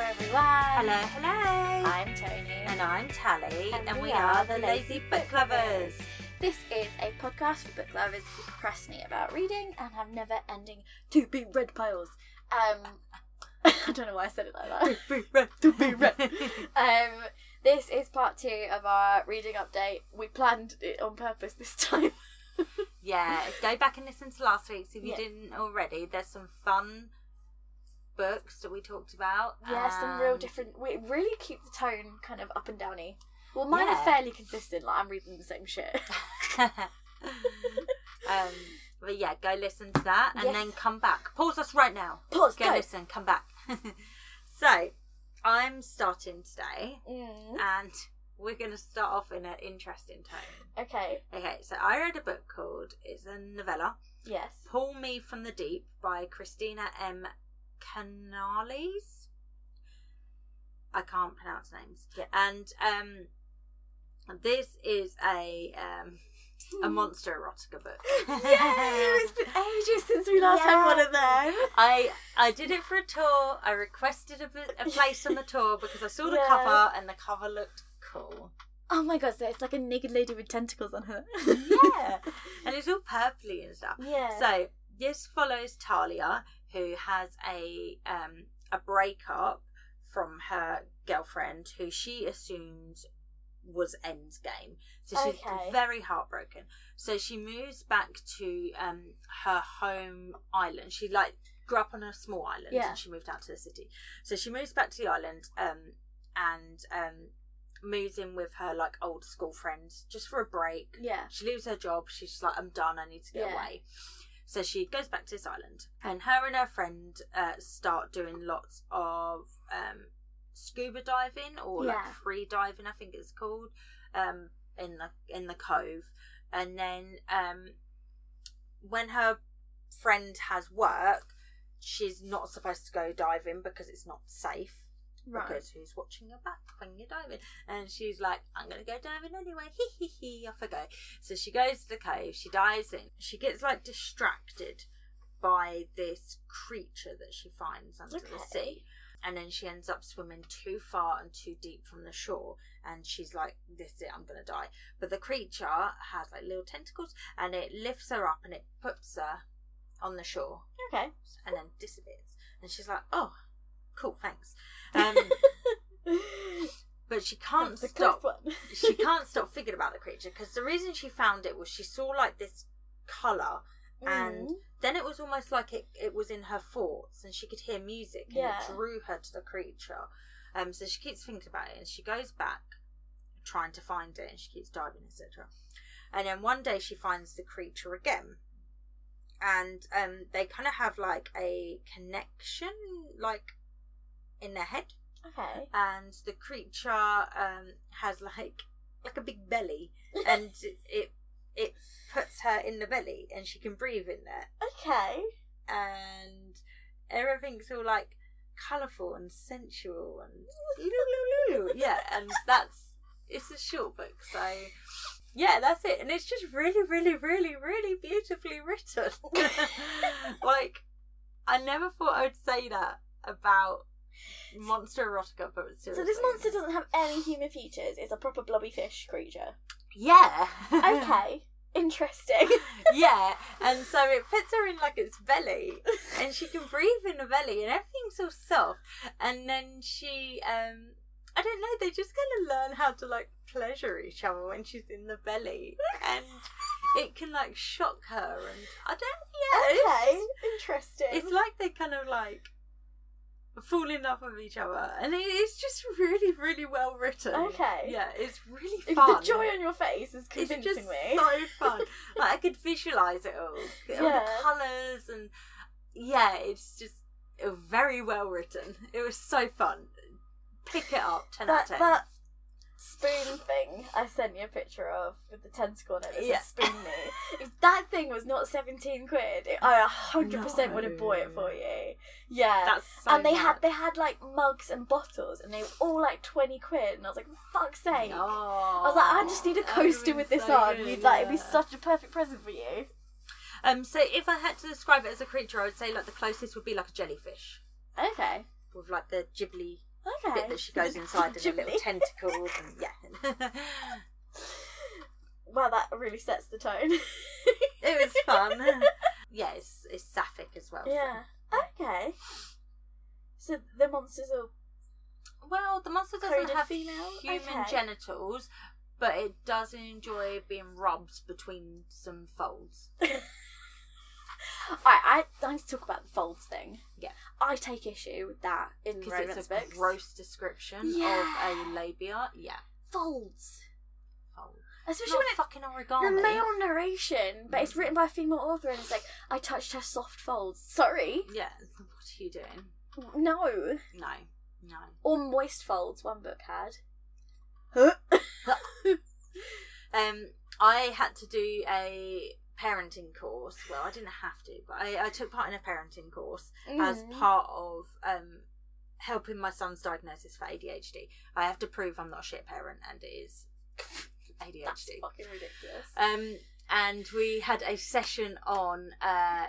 everyone. Hello, hello. I'm Toni. And I'm Tali, And and, we we are the Lazy Book Lovers. This is a podcast for book lovers who procrastinate about reading and have never ending to be read piles. Um, I don't know why I said it like that. to be Um, this is part two of our reading update. We planned it on purpose this time. yeah, go back and listen to last week's if you Yeah. didn't already. There's some fun books that we talked about. Yeah, some real different. We really keep the tone kind of up and downy. Well, mine are fairly consistent. Like I'm reading the same shit. um, but yeah, go listen to that and Yes. then come back. Pause us right now. Pause. Go Go. listen, come back. so, I'm starting today Mm, and we're going to start off in an interesting tone. okay. Okay, so I read a book called, it's a novella, Yes. Pull Me from the Deep by Christina M. Canales. I can't pronounce names. Yeah. And um, this is a um, a monster erotica book. Yay! It's been ages since we last had one of them. I I did it for a tour. I requested a, a place on the tour because I saw the Yeah. cover and the cover looked cool. Oh my god, so it's like a naked lady with tentacles on her. Yeah, and it's all purpley and stuff. Yeah. So this follows Talia, who has a um a breakup from her girlfriend, who she assumes was Endgame. So she's Okay. very heartbroken. So she moves back to um her home island. She like grew up on a small island Yeah. and she moved out to the city. So she moves back to the island um and um moves in with her like old school friends just for a break yeah. she leaves her job. She's just like, I'm done. I need to get Yeah. away. So she goes back to this island, and her and her friend uh, start doing lots of um, scuba diving or Yeah. like free diving, I think it's called, um, in the in the cove. And then um, when her friend has work, she's not supposed to go diving because it's not safe Right. because who's watching your back when you're diving? And she's like, I'm gonna go diving anyway. Hee hee hee. Off I go. So she goes to the cave. She dives in. She gets like distracted by this creature that she finds under the sea. And then she ends up swimming too far and too deep from the shore. And she's like, This is it, I'm gonna die. But the creature has like little tentacles and it lifts her up and it puts her on the shore Okay. and then disappears. And she's like, Oh, cool, thanks. Um, but she can't stop. she can't stop thinking about the creature because the reason she found it was she saw like this color, and Mm. then it was almost like it it was in her thoughts, and she could hear music, and Yeah. it drew her to the creature. Um, so she keeps thinking about it, and she goes back trying to find it, and she keeps diving, etc. And then one day she finds the creature again, and um, they kind of have like a connection, like in their head. Okay. and the creature um has like like a big belly. And it it puts her in the belly and she can breathe in there. Okay. and everything's all like colourful and sensual and yeah and that's it's a short book so yeah that's it. And it's just really really really really beautifully written. Like i never thought i'd say that about monster erotica but seriously So this monster doesn't have any human features. It's a proper blobby fish creature. Yeah. Okay. Interesting. yeah. And so it puts her in like its belly and she can breathe in the belly and everything's all soft. And then she um I don't know, they just kinda learn how to like pleasure each other when she's in the belly. And it can like shock her and I don't yeah, okay. it's, Interesting. it's like they kind of like fall in love with each other and it is just really really well written Okay. yeah it's really fun the joy on your face is convincing it's just me. so fun. like I could visualize it all, all the colours and yeah, it's just very well written. It was so fun. Pick it up, ten out of ten. that spoon thing I sent you a picture of with the tentacle on it that Yeah. spoon me. if that thing was not seventeen quid, it, I a hundred percent would have bought it for you. Yeah. That's so and they had they had like mugs and bottles, and they were all like twenty quid. And I was like, for "Fuck's sake!" Oh, I was like, "I just need a coaster with this so on." good, You'd like it'd be such a perfect present for you. Um, so if I had to describe it as a creature, I would say like the closest would be like a jellyfish Okay. with like the ghibli Okay. bit that she goes inside and the little tentacles and yeah. Well, that really sets the tone. it was fun. yeah, it's it's sapphic as well. yeah. Okay. So the monsters are Well, the monster doesn't have female? human Okay. genitals, but it does enjoy being rubbed between some folds. I I need to talk about the folds thing. Yeah. I take issue with that in Because romance it's a books. gross description Yeah. of a labia. Yeah. folds, Fold. especially Not when it's fucking origami. the male narration, but it's written by a female author, and it's like I touched her soft folds. Sorry, Yeah. What are you doing? no, No. No. or moist folds. One book had. Um, I had to do a parenting course. Well, I didn't have to, but I, I took part in a parenting course as Mm. part of um, helping my son's diagnosis for ADHD. I have to prove I'm not a shit parent, and it is That's ADHD. fucking ridiculous. Um, and we had a session on uh,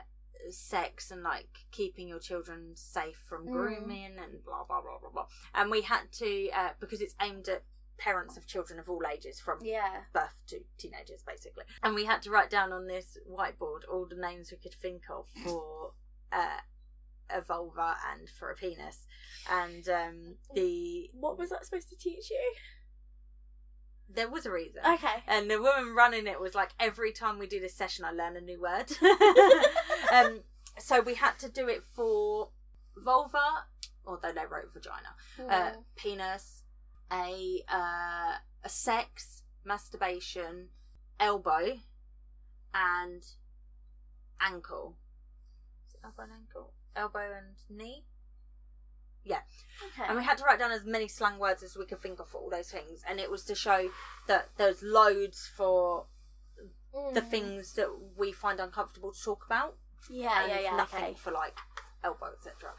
sex and like keeping your children safe from Mm. grooming and blah blah blah blah blah. And we had to uh, because it's aimed at parents of children of all ages from yeah. birth to teenagers basically and we had to write down on this whiteboard all the names we could think of for uh, a vulva and for a penis and um, the What was that supposed to teach you? there was a reason Okay. and the woman running it was like every time we do this session i learn a new word um, so we had to do it for vulva although they wrote vagina uh, Mm. penis, a uh, a sex, masturbation, elbow, and ankle. Is it elbow and ankle? Elbow and knee. Yeah, okay. and we had to write down as many slang words as we could think of for all those things, and it was to show that there's loads for the Mm. things that we find uncomfortable to talk about Yeah, and yeah, yeah. nothing Okay. for like elbow, etc.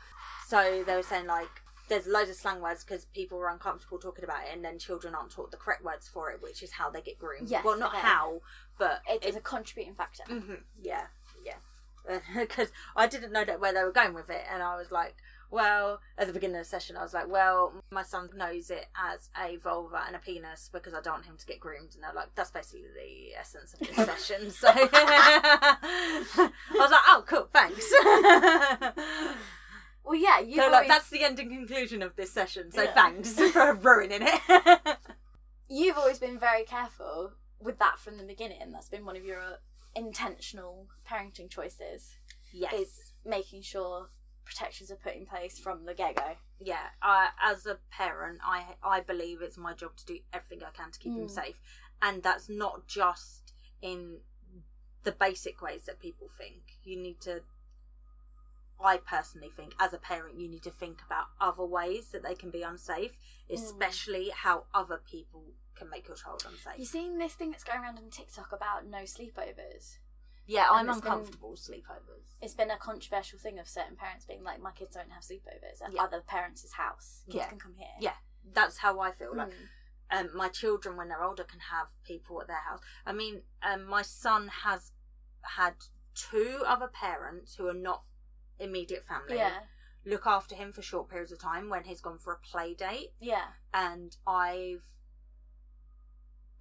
So they were saying like there's loads of slang words because people are uncomfortable talking about it, and then children aren't taught the correct words for it, which is how they get groomed. Yes, well, not okay. how, but It is a contributing factor. Mhm, yeah, yeah. Because I didn't know that where they were going with it, and I was like, well, at the beginning of the session, I was like, well, my son knows it as a vulva and a penis because I don't want him to get groomed, and they're like, that's basically the essence of this session. So I was like, oh, cool, thanks. Well, yeah, you. so like, that's the ending conclusion of this session. So Yeah. thanks for ruining it. you've always been very careful with that from the beginning. That's been one of your intentional parenting choices. yes. Is making sure protections are put in place from the get go. yeah I, as a parent i i believe it's my job to do everything i can to keep him Mm. safe and that's not just in the basic ways that people think you need to i personally think as a parent you need to think about other ways that they can be unsafe Mm. especially how other people can make your child unsafe You seen this thing that's going around on TikTok about no sleepovers? yeah i'm it's been- uncomfortable sleepovers It's been a controversial thing of certain parents being like, "My kids don't have sleepovers at Yeah. other parents' house. Kids Yeah. can come here." yeah that's how i feel like Mm. um, my children when they're older can have people at their house. I mean, um, my son has had two other parents who are not immediate family yeah, look after him for short periods of time when he's gone for a play date, yeah, and I've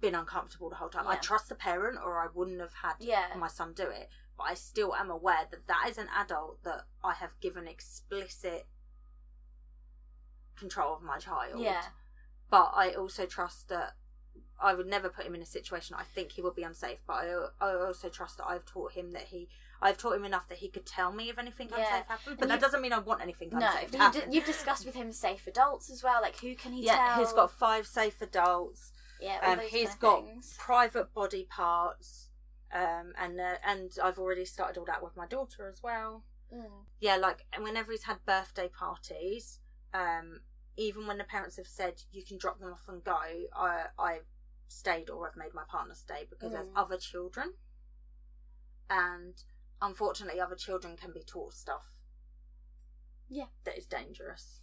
been uncomfortable the whole time. I trust the parent, or I wouldn't have had Yeah. my son do it. But I still am aware that that is an adult that I have given explicit control of my child yeah, but I also trust that I would never put him in a situation I think he would be unsafe. But I, I also trust that I've taught him that he, I've taught him enough that he could tell me if anything Yeah. unsafe happened. But And that you- doesn't mean I want anything No, unsafe to you happen. d- you've discussed with him safe adults as well. Like, who can he yeah, tell? he's got five safe adults. yeah, all Um, he's got things. private body parts. Um, and uh, and I've already started all that with my daughter as well. Mm. yeah, like and whenever he's had birthday parties, um, even when the parents have said you can drop them off and go, I I've stayed or I've made my partner stay because there's Mm. other children, and unfortunately, other children can be taught stuff. Yeah. that is dangerous.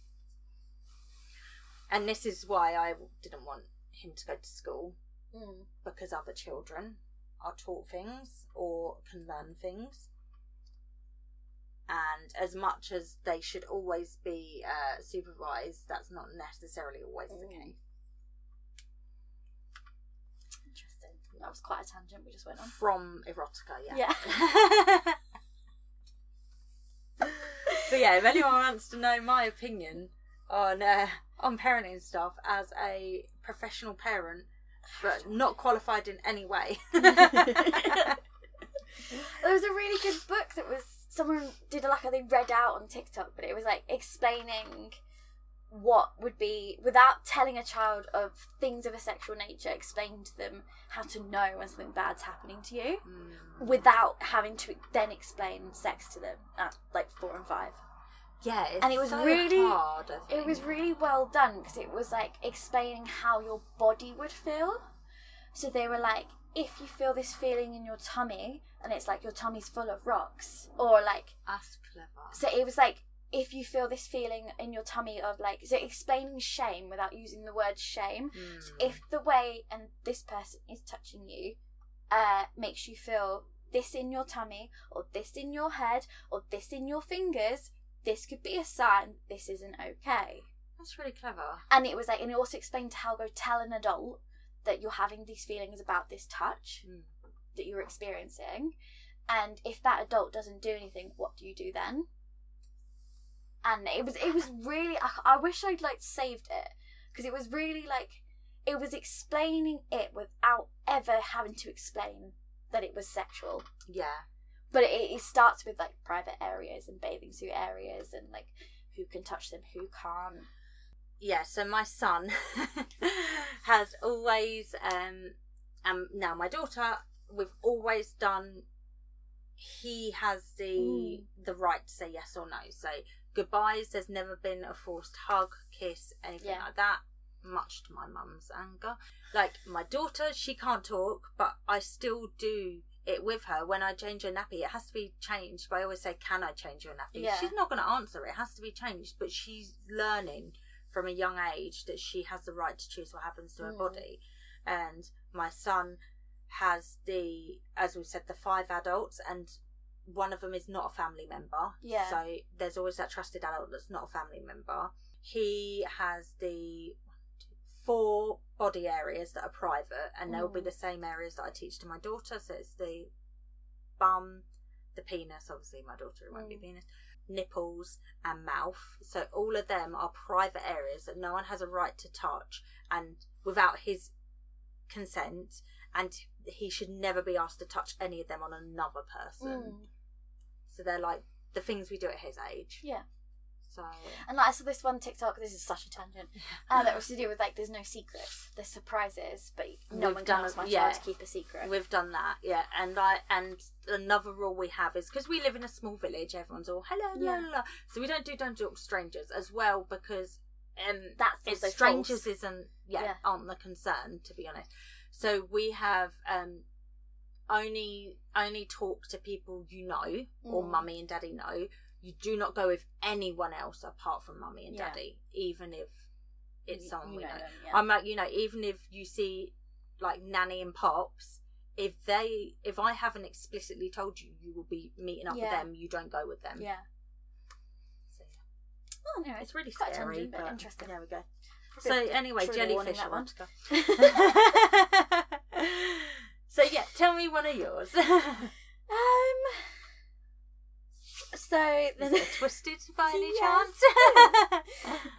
And this is why I didn't want him to go to school Mm. because other children are taught things or can learn things. and as much as they should always be uh, supervised, that's not necessarily always the Mm. case. Interesting. That was quite a tangent we just went on. From erotica, yeah. Yeah. but yeah, if anyone wants to know my opinion on uh, on parenting stuff as a professional parent, but not qualified in any way. There was a really good book that was someone did a like they read out on TikTok, but it was like explaining what would be without telling a child of things of a sexual nature, explain to them how to know when something bad's happening to you Mm. without having to then explain sex to them at like four and five. Yeah, it's And it was so really- hard. I It was really well done because it was like explaining how your body would feel. So they were like, if you feel this feeling in your tummy and it's like your tummy's full of rocks, or like That's clever. So it was like if you feel this feeling in your tummy of like so explaining shame without using the word shame. Mm. If the way and this person is touching you uh makes you feel this in your tummy or this in your head or this in your fingers, this could be a sign this isn't okay. That's really clever. And it was like and it also explained how go tell an adult that you're having these feelings about this touch Mm. that you're experiencing and if that adult doesn't do anything what do you do then and it was it was really i, I wish i'd like saved it because it was really like it was explaining it without ever having to explain that it was sexual Yeah. but it, it starts with like private areas and bathing suit areas and like who can touch them who can't yeah, so my son has always, um, and now my daughter, we've always done. He has the Mm. the right to say yes or no. So goodbyes. There's never been a forced hug, kiss, anything Yeah. like that. Much to my mum's anger. Like my daughter, she can't talk, but I still do it with her when I change her nappy. It has to be changed. But I always say, "Can I change your nappy?" Yeah. She's not going to answer. It has to be changed. But she's learning from a young age that she has the right to choose what happens to her Mm. body. And my son has the, as we said, the five adults, and one of them is not a family member. Yeah. So there's always that trusted adult that's not a family member. He has the four body areas that are private, and they'll be Mm. the same areas that I teach to my daughter. So it's the bum, the penis, obviously my daughter it won't be Mm. penis, nipples, and mouth. So all of them are private areas that no one has a right to touch, and without his consent, and he should never be asked to touch any of them on another person. Mm. So they're like the things we do at his age. yeah So And like I saw this one TikTok. This is such a tangent. Uh, that was to do with like there's no secrets, there's surprises, but no We've one done my it- yeah. child to keep a secret. we've done that, yeah. And I and another rule we have is because we live in a small village, everyone's all hello, Yeah. la, la. So we don't do don't talk strangers as well because um That's also strangers false. isn't yeah, Yeah. aren't the concern to be honest. So we have um only only talk to people you know or Mm. mummy and daddy know. You do not go with anyone else apart from mummy and Yeah. daddy, even if it's You- someone you we know. them, yeah. I'm like, you know, even if you see like nanny and pops, if they, if I haven't explicitly told you you will be meeting up with them, you don't go with them. yeah. So. Oh no, It's really quite scary, but but interesting. There we go. So anyway, jellyfish that one. erotica. so yeah, tell me one of yours. Is Um. So it the a twisted by any chance?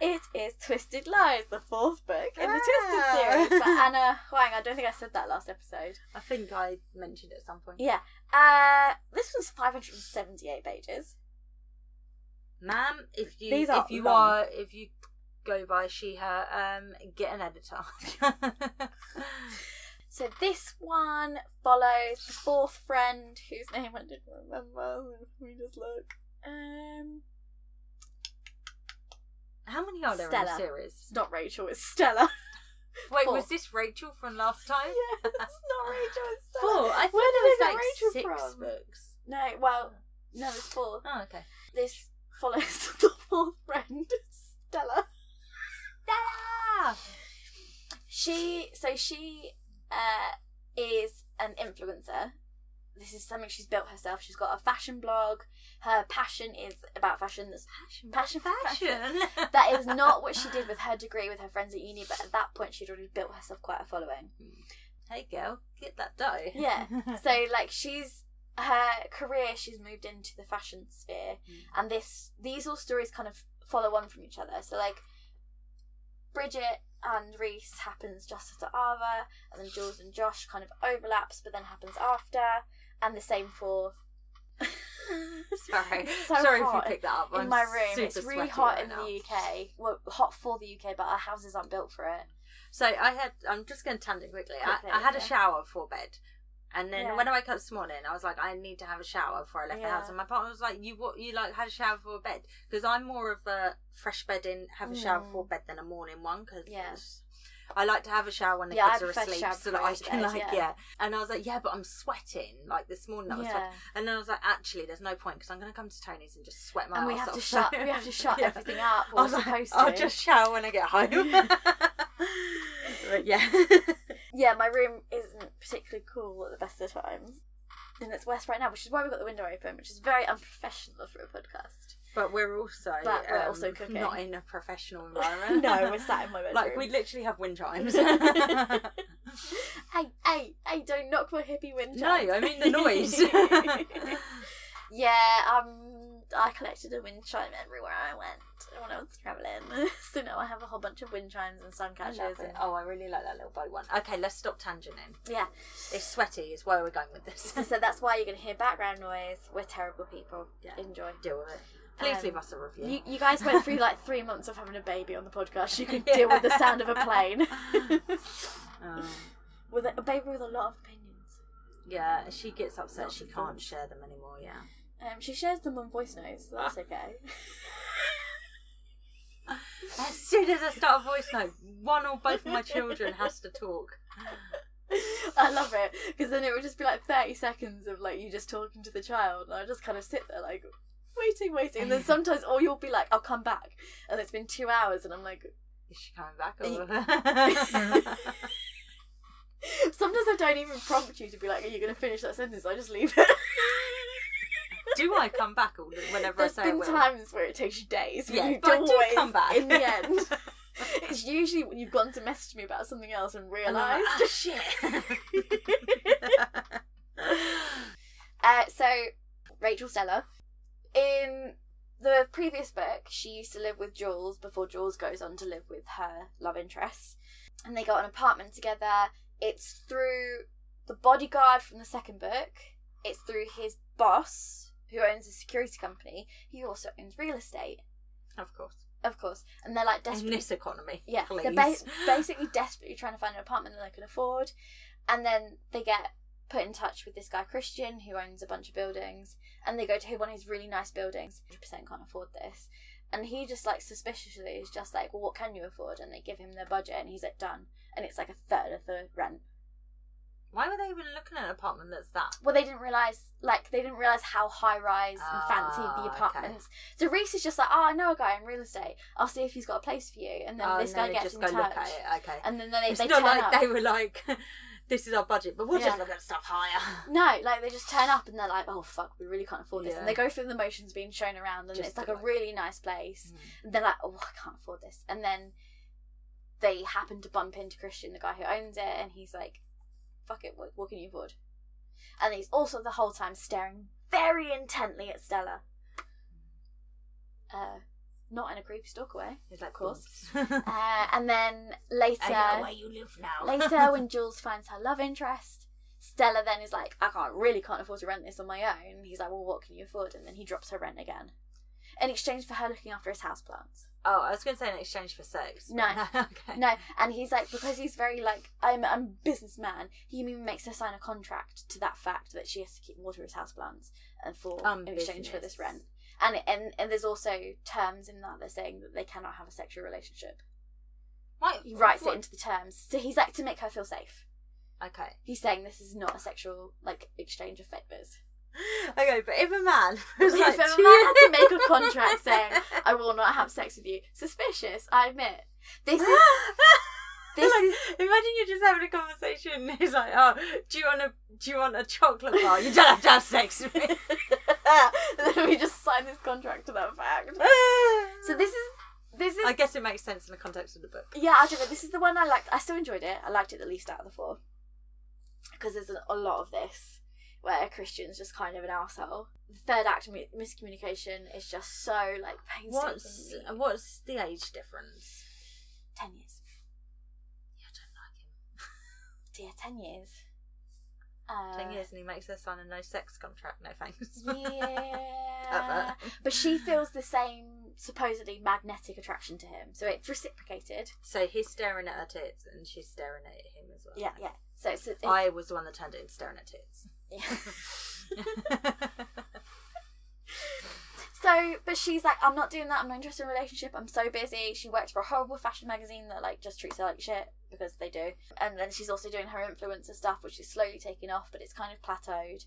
it is Twisted Lies, the fourth book in the Ah. Twisted series by Ana Huang. I don't think I said that last episode. I think I mentioned it at some point. Yeah. Uh, this one's 578 pages. Ma'am, if you These are if you long. are if you go by she her, um, get an editor. So this one follows the fourth friend whose name I didn't remember. Let me just look. Um, How many are there in Stella. the series? it's not Rachel. It's Stella. Wait, Four. was this Rachel from last time? yeah, it's not Rachel. It's Stella. Four. I thought Where did there was get like Rachel six from? books. No, well, no, it's four. Oh, okay. This follows the fourth friend, Stella. Ah! She so she uh is an influencer. this is something she's built herself. She's got a fashion blog. Her passion is about fashion. That's Passion, Passion for fashion. that is not what she did with her degree with her friends at uni. But at that point, she'd already built herself quite a following. hey girl, get that dough. Yeah. So like she's her career, she's moved into the fashion sphere, Mm. and this these all stories kind of follow on from each other. So like Bridget and Reese happens just after Ava, and then Jules and Josh kind of overlaps, but then happens after, and the same for. Sorry, so sorry if you picked that up. in I'm my room. It's really hot right in now. the UK. Well, hot for the UK, but our houses aren't built for it. So I had. I'm just going to tangent quickly. Quickly, I, I had a shower before bed, and then Yeah. when I woke up this morning, I was like, I need to have a shower before I left the house. And my partner was like, You what? You like had a shower before bed? Because I'm more of a fresh bed in, have a shower Mm. before bed than a morning one. Because Yeah. I like to have a shower when the Yeah, kids are asleep, so that I I go to can bed, like yeah. yeah. And I was like, yeah, but I'm sweating. Like this morning, I was sweating. Yeah. And then I was like, actually, there's no point because I'm going to come to Toni's and just sweat my And we have to shut. We have to shut Yeah. everything up. I was like, I'll just shower when I get home. but yeah. Yeah, my room isn't particularly cool at the best of times. And it's west right now, which is why we've got the window open, which is very unprofessional for a podcast. But we're also But we're um, also cooking. not in a professional environment. no, we're sat in my bedroom. like we literally have wind chimes. hey, hey, hey! Don't knock my hippie wind no. I mean the noise. yeah, um, I collected a wind chime everywhere I went when I was traveling. so now I have a whole bunch of wind chimes and sun catchers. And... Oh, I really like that little bow one. Okay, let's stop tangenting. Yeah, It's sweaty is where we're going with this. so, that's why you're going to hear background noise. We're terrible people. Yeah. Enjoy. Deal with it. Please Um, leave us a review. You, you guys went through like three months of having a baby on the podcast. You can Yeah. deal with the sound of a plane. Um, with a, a baby with a lot of opinions. yeah, she gets upset she can't thoughts. share them anymore. Yeah. Um, she shares them on voice notes, so that's okay. As soon as I start a voice note, one or both of my children has to talk. I love it because then it would just be like thirty seconds of like you just talking to the child, and I just kind of sit there like waiting, waiting, and then sometimes, or you'll be like, "I'll come back," and it's been two hours, and I'm like, Is she coming back? Or... sometimes I don't even prompt you to be like, "Are you going to finish that sentence?" I just leave it. Do I come back all- whenever There's I say I been will? times where it takes you days, but Yeah, you but I do always come back. in the end. It's usually when you've gone to message me about something else and And realised. like, "Ah, shit. Uh, so, Rachel Stella, in the previous book, she used to live with Jules before Jules goes on to live with her love interest. And they got an apartment together. It's through the bodyguard from the second book, it's through his boss, who owns a security company. He also owns real estate, of course. of course. And they're like In this economy, yeah, please. they're ba- basically desperately trying to find an apartment that they can afford, and then they get put in touch with this guy Christian who owns a bunch of buildings, and they go to one of his really nice buildings. Hundred percent can't afford this, and he just like suspiciously is just like, "Well, what can you afford?" And they give him their budget, and he's like, "Done," and it's like a third of the rent. Why were they even looking at an apartment that's that? Well, they didn't realize, like, they didn't realize how high rise and fancy Ah, the okay. apartments. So Reese is just like, "Oh, I know a guy in real estate. I'll see if he's got a place for you." And then Oh, this and guy then they gets just in go touch, look at it. Okay. and then they it's they not turn like up. they were like, "This is our budget," but we'll Yeah. just look at stuff higher. No, like they just turn up and they're like, "Oh fuck, we really can't afford this." Yeah. And they go through the motions being shown around, and Just it's like to, a like- really nice place. Mm. And they're like, "Oh, I can't afford this." And then they happen to bump into Christian, the guy who owns it, and he's like, "Fuck it, what, what can you afford?" And he's also the whole time staring very intently at Stella. Uh, not in a creepy stalker way. It's like, Of course. Uh, and then later, I know where you live now. Later, when Jules finds her love interest, Stella then is like, I can't really can't afford to rent this on my own. He's like, Well, what can you afford? And then he drops her rent again. In exchange for her looking after his houseplants. Oh, I was going to say in exchange for sex. No. but- okay. No, and he's like, because he's very like, I'm, I'm a businessman, he even makes her sign a contract to that fact that she has to keep water his houseplants and for Um, in exchange for this rent. And, and and there's also terms in that they're saying that they cannot have a sexual relationship. Why- He writes what- it into the terms. So he's like to make her feel safe. Okay. He's saying this is not a sexual like exchange of favors. Okay, but if a man was If like, a man "Do had to make a contract saying, I will not have sex with you, suspicious, I admit. This is this Like, is imagine you're just having a conversation. and He's like, "Oh, do you want to Do you want a chocolate bar? You don't have to have sex with me. Let me just sign this contract to that fact. So this is this is I guess it makes sense in the context of the book. yeah. I don't know. This is the one I liked. I still enjoyed it. I liked it the least out of the four because there's a, a lot of this where Christian's just kind of an asshole. The third act mi- miscommunication is just so like What's what's the age difference? ten years. Yeah, I Dear, ten years. don't Uh, like him. Dear, Ten years Ten years, and he makes her sign a no sex contract. No thanks. Yeah. but she feels the same supposedly magnetic attraction to him, so it's reciprocated. So he's staring at her tits and she's staring at him as well. Yeah, yeah. So it's, it, I was the one that turned it into staring at tits. Yeah. So, but she's like, I'm not doing that. I'm not interested in a relationship. I'm so busy. She works for a horrible fashion magazine that like just treats her like shit because they do. And then she's also doing her influencer stuff, which is slowly taking off, but it's kind of plateaued.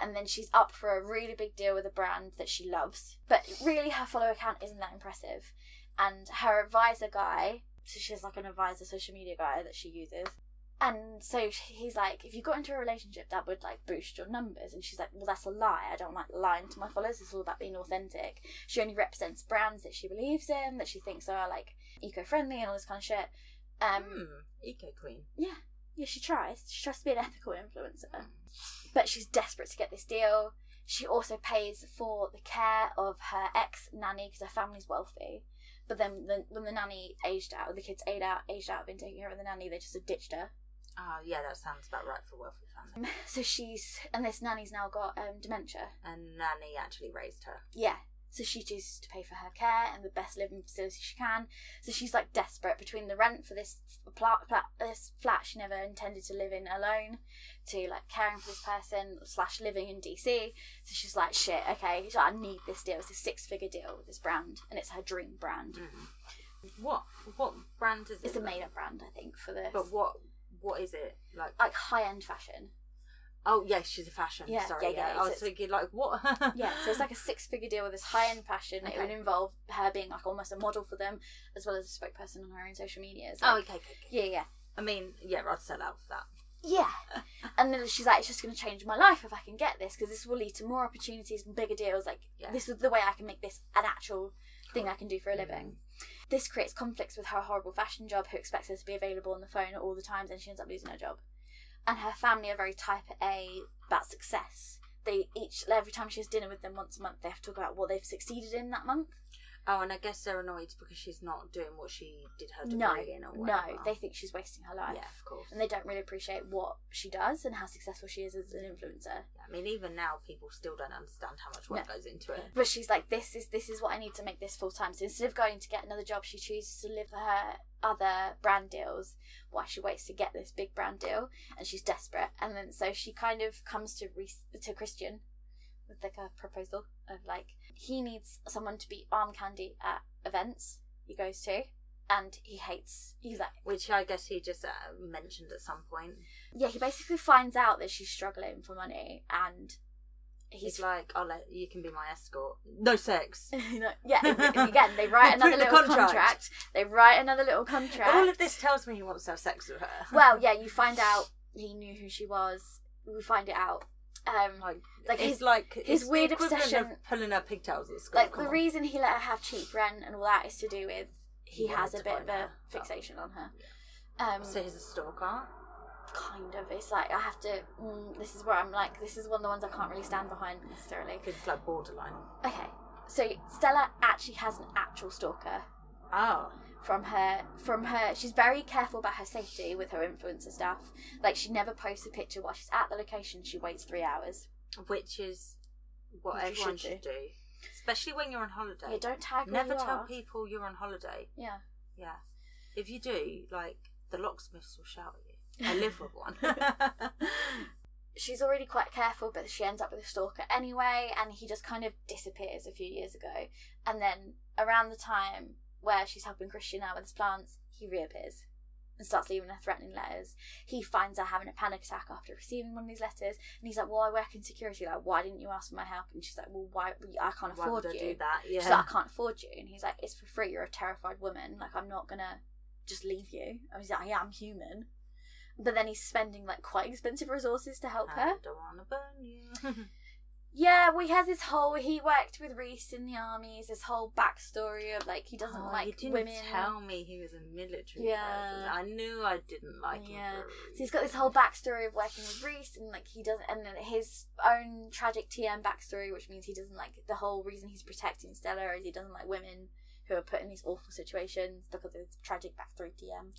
And then she's up for a really big deal with a brand that she loves, but really her follower count isn't that impressive. And her advisor guy, so she has like an advisor social media guy that she uses. And so he's like, if you got into a relationship, that would like boost your numbers. And she's like, well, that's a lie. I don't like lying to my followers. It's all about being authentic. She only represents brands that she believes in, that she thinks are like eco-friendly and all this kind of shit. Um, Hmm, eco queen. yeah, yeah, she tries. She tries to be an ethical influencer, but she's desperate to get this deal. She also pays for the care of her ex nanny because her family's wealthy. But then, the, when the nanny aged out, the kids aged out, aged out, been taking care of the nanny, they just have ditched her. Oh yeah, that sounds about right for a wealthy family. So she's and this nanny's now got um, dementia. And Nanny actually raised her. Yeah. So she chooses to pay for her care and the best living facility she can. So she's like desperate between the rent for this flat, flat, this flat she never intended to live in alone, to like caring for this person slash living in DC. So she's like, shit, okay, so I need this deal. It's a six figure deal with this brand, and it's her dream brand. What what brand is it? It's a made up brand, I think, for this. But what what is it like? like high end fashion. Oh yes, she's a fashion. Yeah, Sorry, yeah, yeah, I was thinking like what? Yeah, so it's like a six figure deal with this high end fashion. It would involve her being like almost a model for them, as well as a spokesperson on her own social media. oh okay, okay, okay. Yeah, yeah. I mean, yeah, I'd sell out for that. Yeah. And then she's like, it's just going to change my life if I can get this because this will lead to more opportunities and bigger deals. Like, Yeah. this is the way I can make this an actual thing I can do for a living. Mm. This creates conflicts with her horrible fashion job, who expects her to be available on the phone at all the times, and she ends up losing her job. And her family are very type A about success. They each, every time she has dinner with them once a month, they have to talk about what they've succeeded in that month. Oh, and I guess they're annoyed because she's not doing what she did her degree No, in or whatever. no, they think she's wasting her life. yeah, of course. And they don't really appreciate what she does and how successful she is as an influencer. Yeah, I mean, even now, people still don't understand how much work No. goes into it. But she's like, this is this is what I need to make this full time. So instead of going to get another job, she chooses to live for her other brand deals while she waits to get this big brand deal, and she's desperate. And then so she kind of comes to Reese, to Christian with like a proposal of like he needs someone to be arm candy at events he goes to, and he hates. He's like, Which I guess he just uh, mentioned at some point. yeah, he basically finds out that she's struggling for money, and He's he's like, "I'll let you can be my escort. No sex." You know, yeah, again, they write another the little contract. contract. They write another little contract. All of this tells me he wants to have sex with her. Well, yeah, you find out he knew who she was. We find it out. Um, like, Like his- like his weird obsession- of pulling her pigtails at school. like Come the on. reason he let her have cheap rent and all that is to do with he, He has a bit of a fixation on her. Um, So he's a stalker. kind of. It's like I have to. Mm, this is where I'm like. This is one of the ones I can't really stand behind necessarily. Because it's like borderline. Okay, so Stella actually has an actual stalker. Oh. From her from her she's very careful about her safety with her influencer stuff like she never posts a picture while she's at the location she waits three hours Which is what Which everyone should should do. Especially when you're on holiday. yeah don't tag Never tell are. people you're on holiday. yeah Yeah. If you do, like, the locksmiths will shout at you. I live with one. she's already quite careful but she ends up with a stalker anyway and he just kind of disappears a few years ago and then around the time where she's helping christian out with his plants he reappears and starts leaving her threatening letters. He finds her having a panic attack after receiving one of these letters, and he's like, "Well, I work in security. Like, why didn't you ask for my help?" And she's like, "Well, why? I can't Why afford you." do that? Yeah. She's like, I can't afford you. And he's like, It's for free. You're a terrified woman. Like, I'm not gonna just leave you. I was like, I am human. but then he's spending like quite expensive resources to help I her. don't want to burn you. Yeah, well, he has this whole. He worked with Reese in the armies. This whole backstory of like he doesn't Oh, like you didn't women. tell me he was a military Yeah. person. I knew I didn't like him. Yeah. So he's got this whole backstory of working with Reese, and like he doesn't, and then his own tragic TM backstory, which means he doesn't like the whole reason he's protecting Stella is he doesn't like women who are put in these awful situations because of his tragic backstory TM.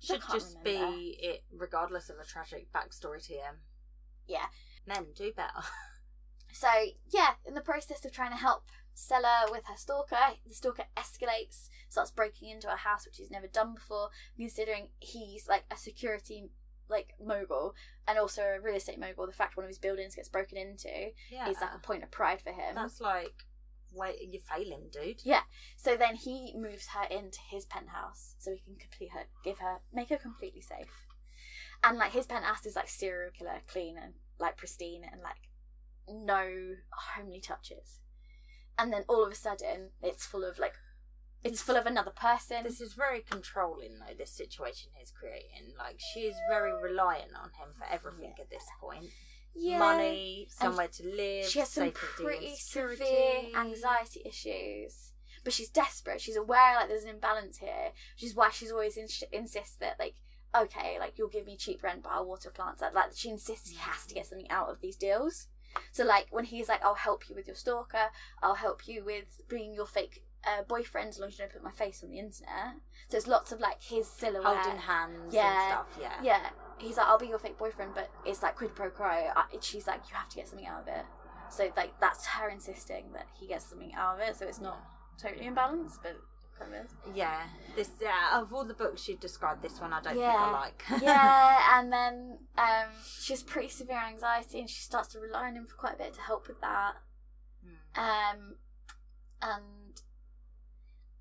Should just remember. be it, regardless of a tragic backstory to him. Yeah. Men do better. So yeah, in the process of trying to help Stella with her stalker, the stalker escalates, starts breaking into her house, which he's never done before. Considering he's like a security like mogul and also a real estate mogul, the fact one of his buildings gets broken into Yeah. is like a point of pride for him. That's like, wait, you're failing, dude. Yeah. So then he moves her into his penthouse so he can complete her, give her, make her completely safe. And like his penthouse is like serial killer clean and like pristine and like no homely touches. And then all of a sudden, it's full of like, it's full of another person. This is very controlling, though, this situation he's creating. Like, she is very reliant on him for everything at this point. yeah. Money, somewhere to live, She has some pretty severe anxiety issues. But she's desperate. She's aware like there's an imbalance here, which is why she's always ins- insists that like, okay, like you'll give me cheap rent, but I'll water plants. Like, like she insists he has to mm. get something out of these deals. So like when he's like, I'll help you with your stalker, I'll help you with bringing your fake uh, boyfriend as long as you don't put my face on the internet. So it's lots of like his silhouette. Holding hands Yeah. and stuff, yeah. Yeah, he's like, I'll be your fake boyfriend, but it's like quid pro quo. I, she's like, you have to get something out of it. So like that's her insisting that he gets something out of it. So it's not totally imbalanced, but Yeah, this yeah, of all the books you've described, this one I don't Yeah. think I like. yeah, and then um, she has pretty severe anxiety, and she starts to rely on him for quite a bit to help with that. Hmm. Um, and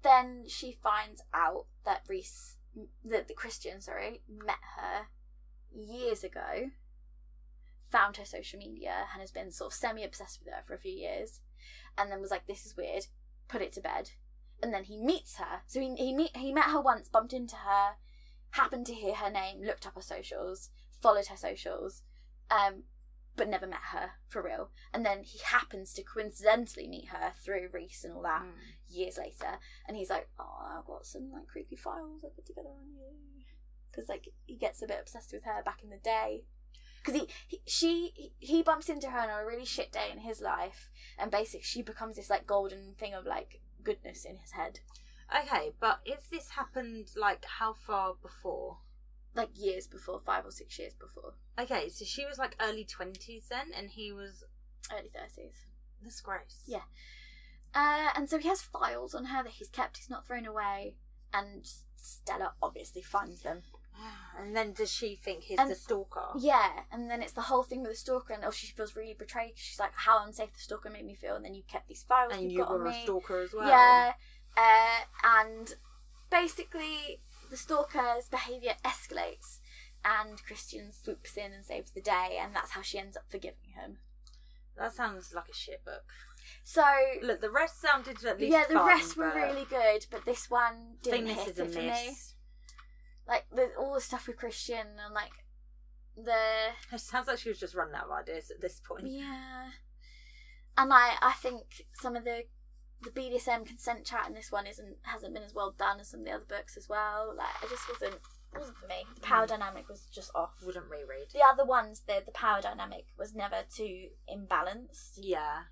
then she finds out that Reese, that the Christian, sorry, met her years ago, found her social media, and has been sort of semi obsessed with her for a few years, and then was like, "This is weird," put it to bed, and then he meets her. So he he meet he met her once, bumped into her, happened to hear her name, looked up her socials, followed her socials, um, but never met her for real. And then he happens to coincidentally meet her through Reese and all that Hmm. years later, and he's like, "Oh, I've got some like creepy files I put together on you," because like he gets a bit obsessed with her back in the day. Because he, he, she, he, he bumps into her on a really shit day in his life, and basically she becomes this like golden thing of like goodness in his head, Okay, but if this happened, like, how far before? like years before, five or six years before, Okay, so she was like early 20s then, and he was. early thirties. That's gross. Yeah. Uh, and so he has files on her that he's kept, he's not thrown away, and Stella obviously finds them. And then does she think he's And- the stalker? Yeah, and then it's the whole thing with the stalker, and oh, she feels really betrayed. She's like, "How unsafe the stalker made me feel," and then you kept these files And you've you got were on a me. stalker as well. Yeah, uh, and basically the stalker's behaviour escalates, and Christian swoops in and saves the day, and that's how she ends up forgiving him. That sounds like a shit book. So Look, the rest sounded at least yeah, the fun, rest were but really good, but this one I didn't this hit is a it for me. miss. Like the, all the stuff with Christian and like the It sounds like she was just running out of ideas at this point. Yeah, and I I think some of the the BDSM consent chat in this one isn't hasn't been as well done as some of the other books as well. Like I just wasn't wasn't for me. The power Mm. dynamic was just off. Wouldn't reread. The other ones, the the power dynamic was never too imbalanced. Yeah.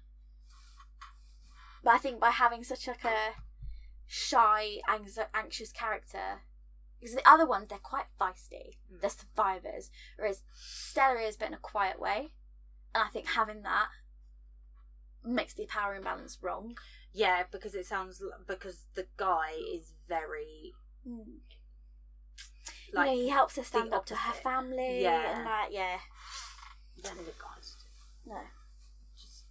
But I think by having such like a shy, anx- anxious character, because the other ones they're quite feisty. Mm. They're survivors, whereas Stella is, but in a quiet way. And I think having that makes the power imbalance wrong. Yeah, because it sounds because the guy is very like you know, he helps her stand up to her family. Yeah. and like yeah, yeah, the guys no, just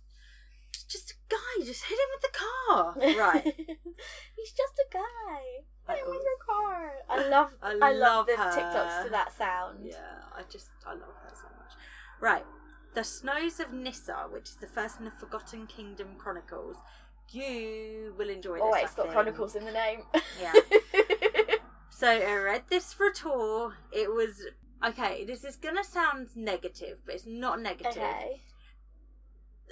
just a guy, just hit him with the car. Right. He's just a guy. Him with your car. I love. I I love love the her. TikToks to that sound. Yeah, I just I love her so much. Right. The Snows of Nissa, which is the first in the Forgotten Kingdom Chronicles. You will enjoy oh, this. Oh, I it's got think. Chronicles in the name. Yeah. So I read this for a tour. It was okay, this is gonna sound negative, but it's not negative. Okay.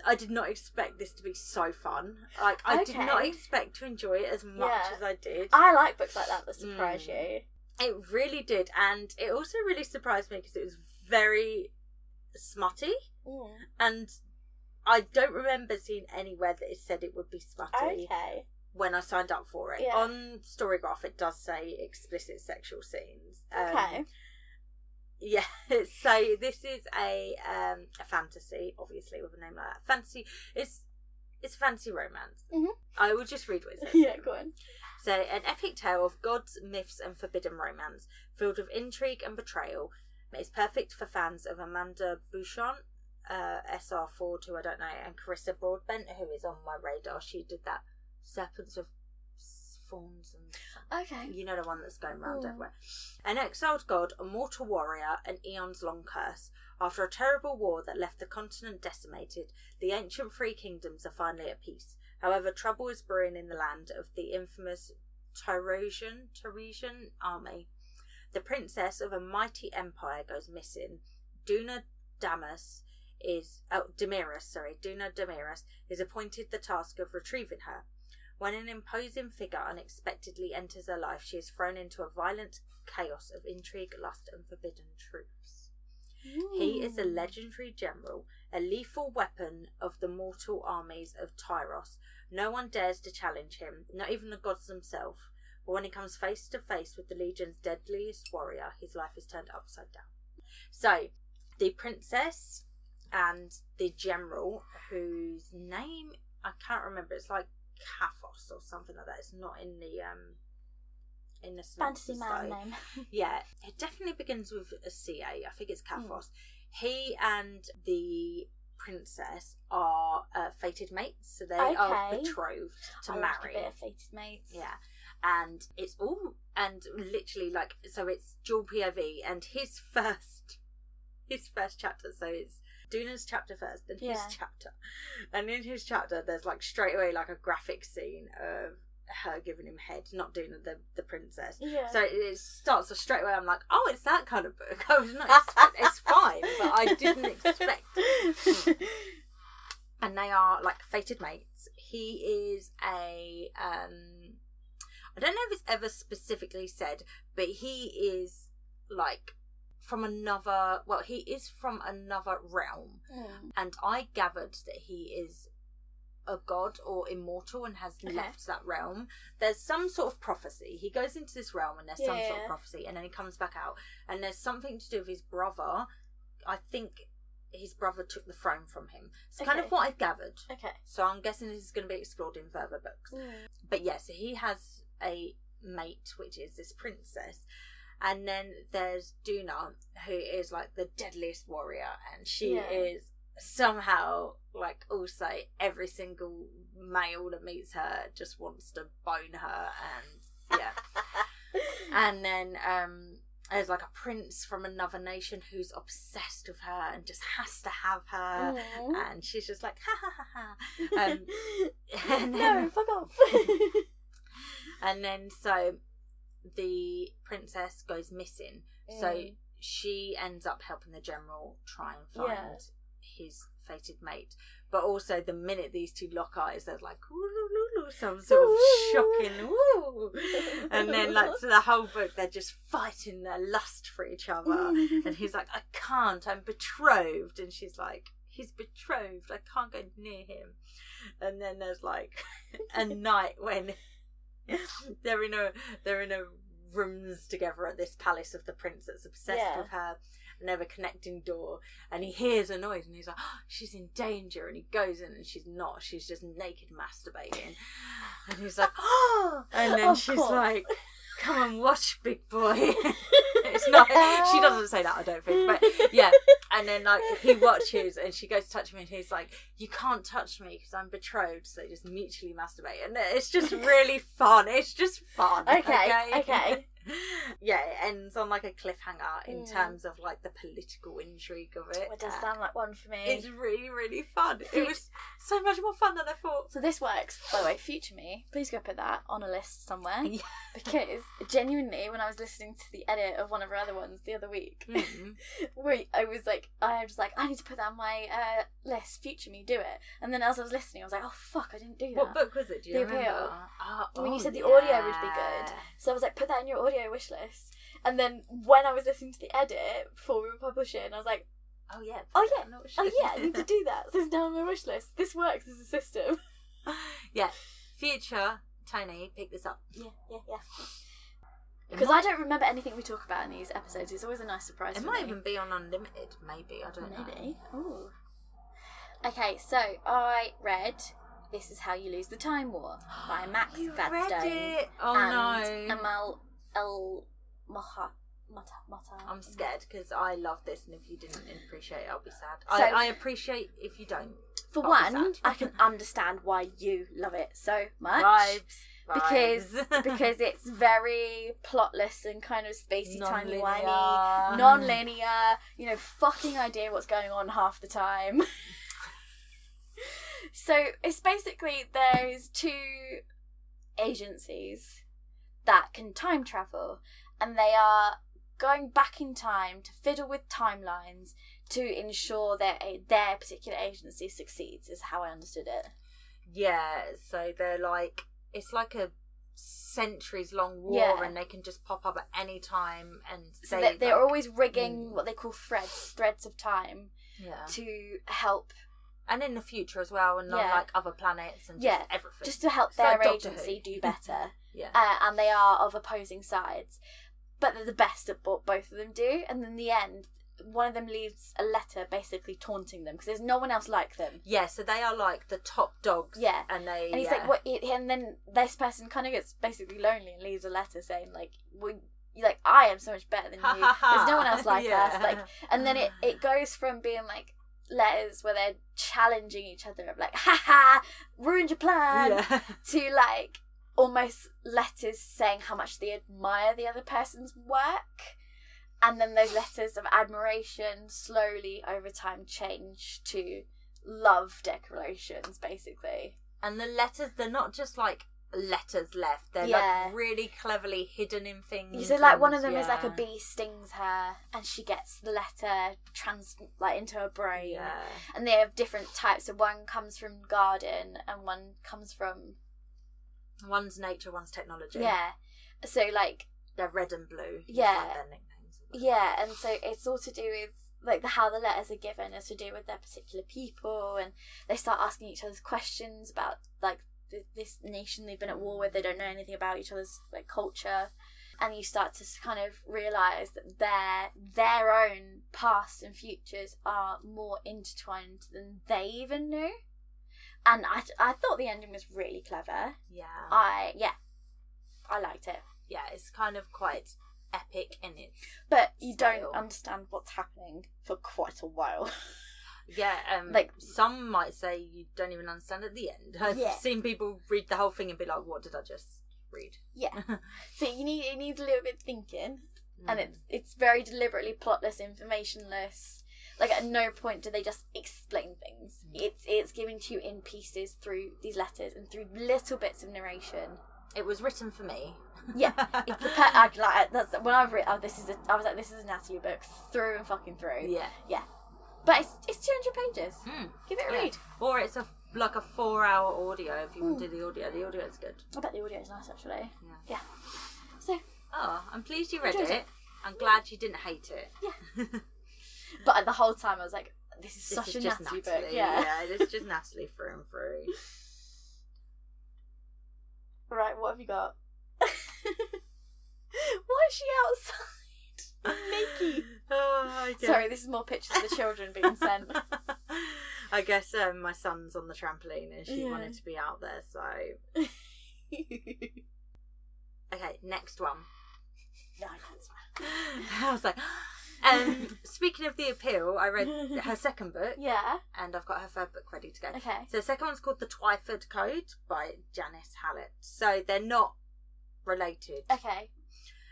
I did not expect this to be so fun. Like I did not expect to enjoy it as much Yeah. as I did. I like books like that that surprise Mm. you. It really did, and it also really surprised me because it was very smutty, and I don't remember seeing anywhere that it said it would be smutty Okay. when I signed up for it. Yeah. On Storygraph, it does say explicit sexual scenes. Um, Okay. Yeah, so this is a um a fantasy, obviously with a name like that. Fantasy it's it's a fantasy romance. Mhm. I will just read what it says. yeah, go on. So, an epic tale of gods, myths, and forbidden romance, filled with intrigue and betrayal. It's perfect for fans of Amanda Bouchet, uh, SR4, who I don't know, and Carissa Broadbent, who is on my radar. She did that Serpents of Fawns and Okay. you know the one that's going round Mm. everywhere. An exiled god, a mortal warrior, an eons long curse. After a terrible war that left the continent decimated, the ancient three kingdoms are finally at peace. However, trouble is brewing in the land of the infamous Tyrosian Tyresian army. The princess of a mighty empire goes missing. Duna Damas is oh Demiris, sorry, Duna Demiris is appointed the task of retrieving her. When an imposing figure unexpectedly enters her life, she is thrown into a violent chaos of intrigue, lust, and forbidden truths. He is a legendary general, a lethal weapon of the mortal armies of Tyros. No one dares to challenge him, not even the gods themselves. But when he comes face to face with the Legion's deadliest warrior, his life is turned upside down. So, the princess and the general, whose name I can't remember, it's like Kaphos or something like that. It's not in the um in the Fantasy man name. Yeah, it definitely begins with a CA. I think it's Hmm. Kaphos. He and the princess are uh, fated mates, so they are Okay. betrothed to I like a marry. bit of fated mates. Yeah. And it's all and literally like so it's dual POV and his first his first chapter, so it's Duna's chapter first, then Yeah. his chapter. And in his chapter there's like straight away like a graphic scene of her giving him head, not Duna the, the princess. Yeah. So it starts so straight away I'm like, Oh, it's that kind of book. I was not expect- it's fine, but I didn't expect and they are like fated mates. He is a um I don't know if it's ever specifically said, but he is like from another well, he is from another realm. Mm. And I gathered that he is a god or immortal and has Okay. left that realm. There's some sort of prophecy. He goes into this realm and there's some sort of prophecy and then he comes back out and there's something to do with his brother. I think his brother took the throne from him. It's kind of what I've gathered. Okay. So I'm guessing this is going to be explored in further books. Mm. But yeah, so he has a mate, which is this princess. And then there's Duna, who is like the deadliest warrior, and she Yeah. is somehow like also every single male that meets her just wants to bone her, and yeah. and then um, there's like a prince from another nation who's obsessed with her and just has to have her, Mm. and she's just like ha ha ha ha. Um, and no, fuck off. and then so the princess goes missing. So Mm. she ends up helping the general try and find Yeah. his fated mate. But also the minute these two lock eyes there's like "Ooh, loo, loo, loo," some sort of shocking and then like so the whole book they're just fighting their lust for each other. And he's like i can't i'm betrothed. And she's like he's betrothed. I can't go near him. And then there's like a night when they're in a they're in a rooms together at this palace of the prince that's obsessed Yeah. with her and they have a connecting door and he hears a noise and he's like oh, she's in danger and he goes in and she's not she's just naked masturbating and he's like oh and then Of she's course. like come and watch big boy. It's not she oh. doesn't say that i don't think but yeah. And then like he watches and she goes to touch him and he's like you can't touch me because i'm betrothed. So they just mutually masturbate and it's just really fun. It's just fun okay, okay. Yeah, it ends on like a cliffhanger in Mm. terms of like the political intrigue of it. It does Uh, sound like one for me. It's really, really fun. Fut- It was so much more fun than I thought. So this works, by the way, future me. Please go put that on a list somewhere. Yeah. Because genuinely, when I was listening to the edit of one of our other ones the other week, Mm. where I was like, I was like, I need to put that on my uh, list. Future me, do it. And then as I was listening, I was like, oh fuck, I didn't do that. What book was it? Do you The remember? Appeal. Oh, When you oh, said the audio would be good. So I was like, put that in your audio wish list. And then when I was listening to the edit before we were publishing, I was like, Oh yeah. Oh, yeah. that on the wish oh yeah, I need to do that. So it's now on my wish list. This works as a system. yeah. Future Toni, pick this up. Yeah, yeah, yeah. Because I don't remember anything we talk about in these episodes. It's always a nice surprise. It for might me. even be on Unlimited, maybe. I don't know. Maybe. Okay, so I read "This Is How You Lose the Time War" by Max You Gladstone read it? Oh and no. Amal El Moha Mata Mata. I'm scared because I love this, and if you didn't appreciate it, I'll be sad. So- I, I appreciate if you don't. For I'll one. I can understand why you love it so much. Vibes. Because vibes. because it's very plotless and kind of spacey, timey wimey, Non-linear. non-linear. You know, fucking idea what's going on half the time. so it's basically there's two agencies that can time travel, and they are going back in time to fiddle with timelines to ensure that a, their particular agency succeeds. Is how I understood it. Yeah, so they're like it's like a centuries long war, Yeah. and they can just pop up at any time and So say they, they're like- always rigging mm. what they call threads, threads of time, yeah, to help, and in the future as well, and on Yeah. like other planets and just Yeah, everything. just to help It's their like Doctor agency do better. yeah, uh, and they are of opposing sides, but they're the best at what both of them do. And in the end, one of them leaves a letter basically taunting them because there's no one else like them. yeah. So they are like the top dogs. Yeah. and they And he's yeah. like, "What?" And then this person kind of gets basically lonely and leaves a letter saying, "Like, we, like I am so much better than you. There's no one else like us." Like, and then it it goes from being like letters where they're challenging each other of like, "Ha ha, ruined your plan," yeah. to like almost letters saying how much they admire the other person's work. And then those letters of admiration slowly over time change to love declarations, basically. And the letters, they're not just like letters left. They're Yeah. like really cleverly hidden in things. So like one of them is like a bee stings her and she gets the letter trans like into her brain. Yeah. And they have different types. So one comes from garden and one comes from One's nature, one's technology. yeah. So like They're red and blue. Yeah. Like their nicknames. Yeah, and so it's all to do with like the how the letters are given is to do with their particular people, and they start asking each other's questions about like th- this nation they've been at war with. They don't know anything about each other's like culture, and you start to kind of realize that their their own past and futures are more intertwined than they even knew. And I, I thought the ending was really clever. Yeah. I yeah, I liked it. yeah, it's kind of quite epic in it. But you Style. don't understand what's happening for quite a while. Yeah, um, Like- some might say you don't even understand at the end. I've Yeah. seen people read the whole thing and be like, "What did I just read?" Yeah. So you need it needs a little bit of thinking, and Mm. it's it's very deliberately plotless, informationless. Like at no point do they just explain things. Mm. It's it's given to you in pieces through these letters and through little bits of narration. It was written for me. Yeah, It's per- I, like that's when I've read. Oh, this is a. I was like, this is a Natalie book through and fucking through. Yeah, yeah. But it's it's two hundred pages. Mm. Give it a Yeah. read. Or it's a like a four-hour audio if you want Mm. to do the audio. The audio is good. I bet the audio is nice actually. Yeah. Yeah. So, Oh, I'm pleased you read it. it. I'm glad you didn't hate it. Yeah. but the whole time I was like, this is This such is a just Natalie, book. Yeah. yeah, it's just Natalie through and through. Right, what have you got? Why is she outside? Naked. Oh, okay. Sorry, this is more pictures of the children being sent. I guess um, my son's on the trampoline and she Yeah. wanted to be out there, so. Okay, next one. No, that's I was like, um, speaking of the appeal, I read her second book Yeah. and I've got her third book ready to go. Okay. So the second one's called The Twyford Code by Janice Hallett. So they're not related. Okay.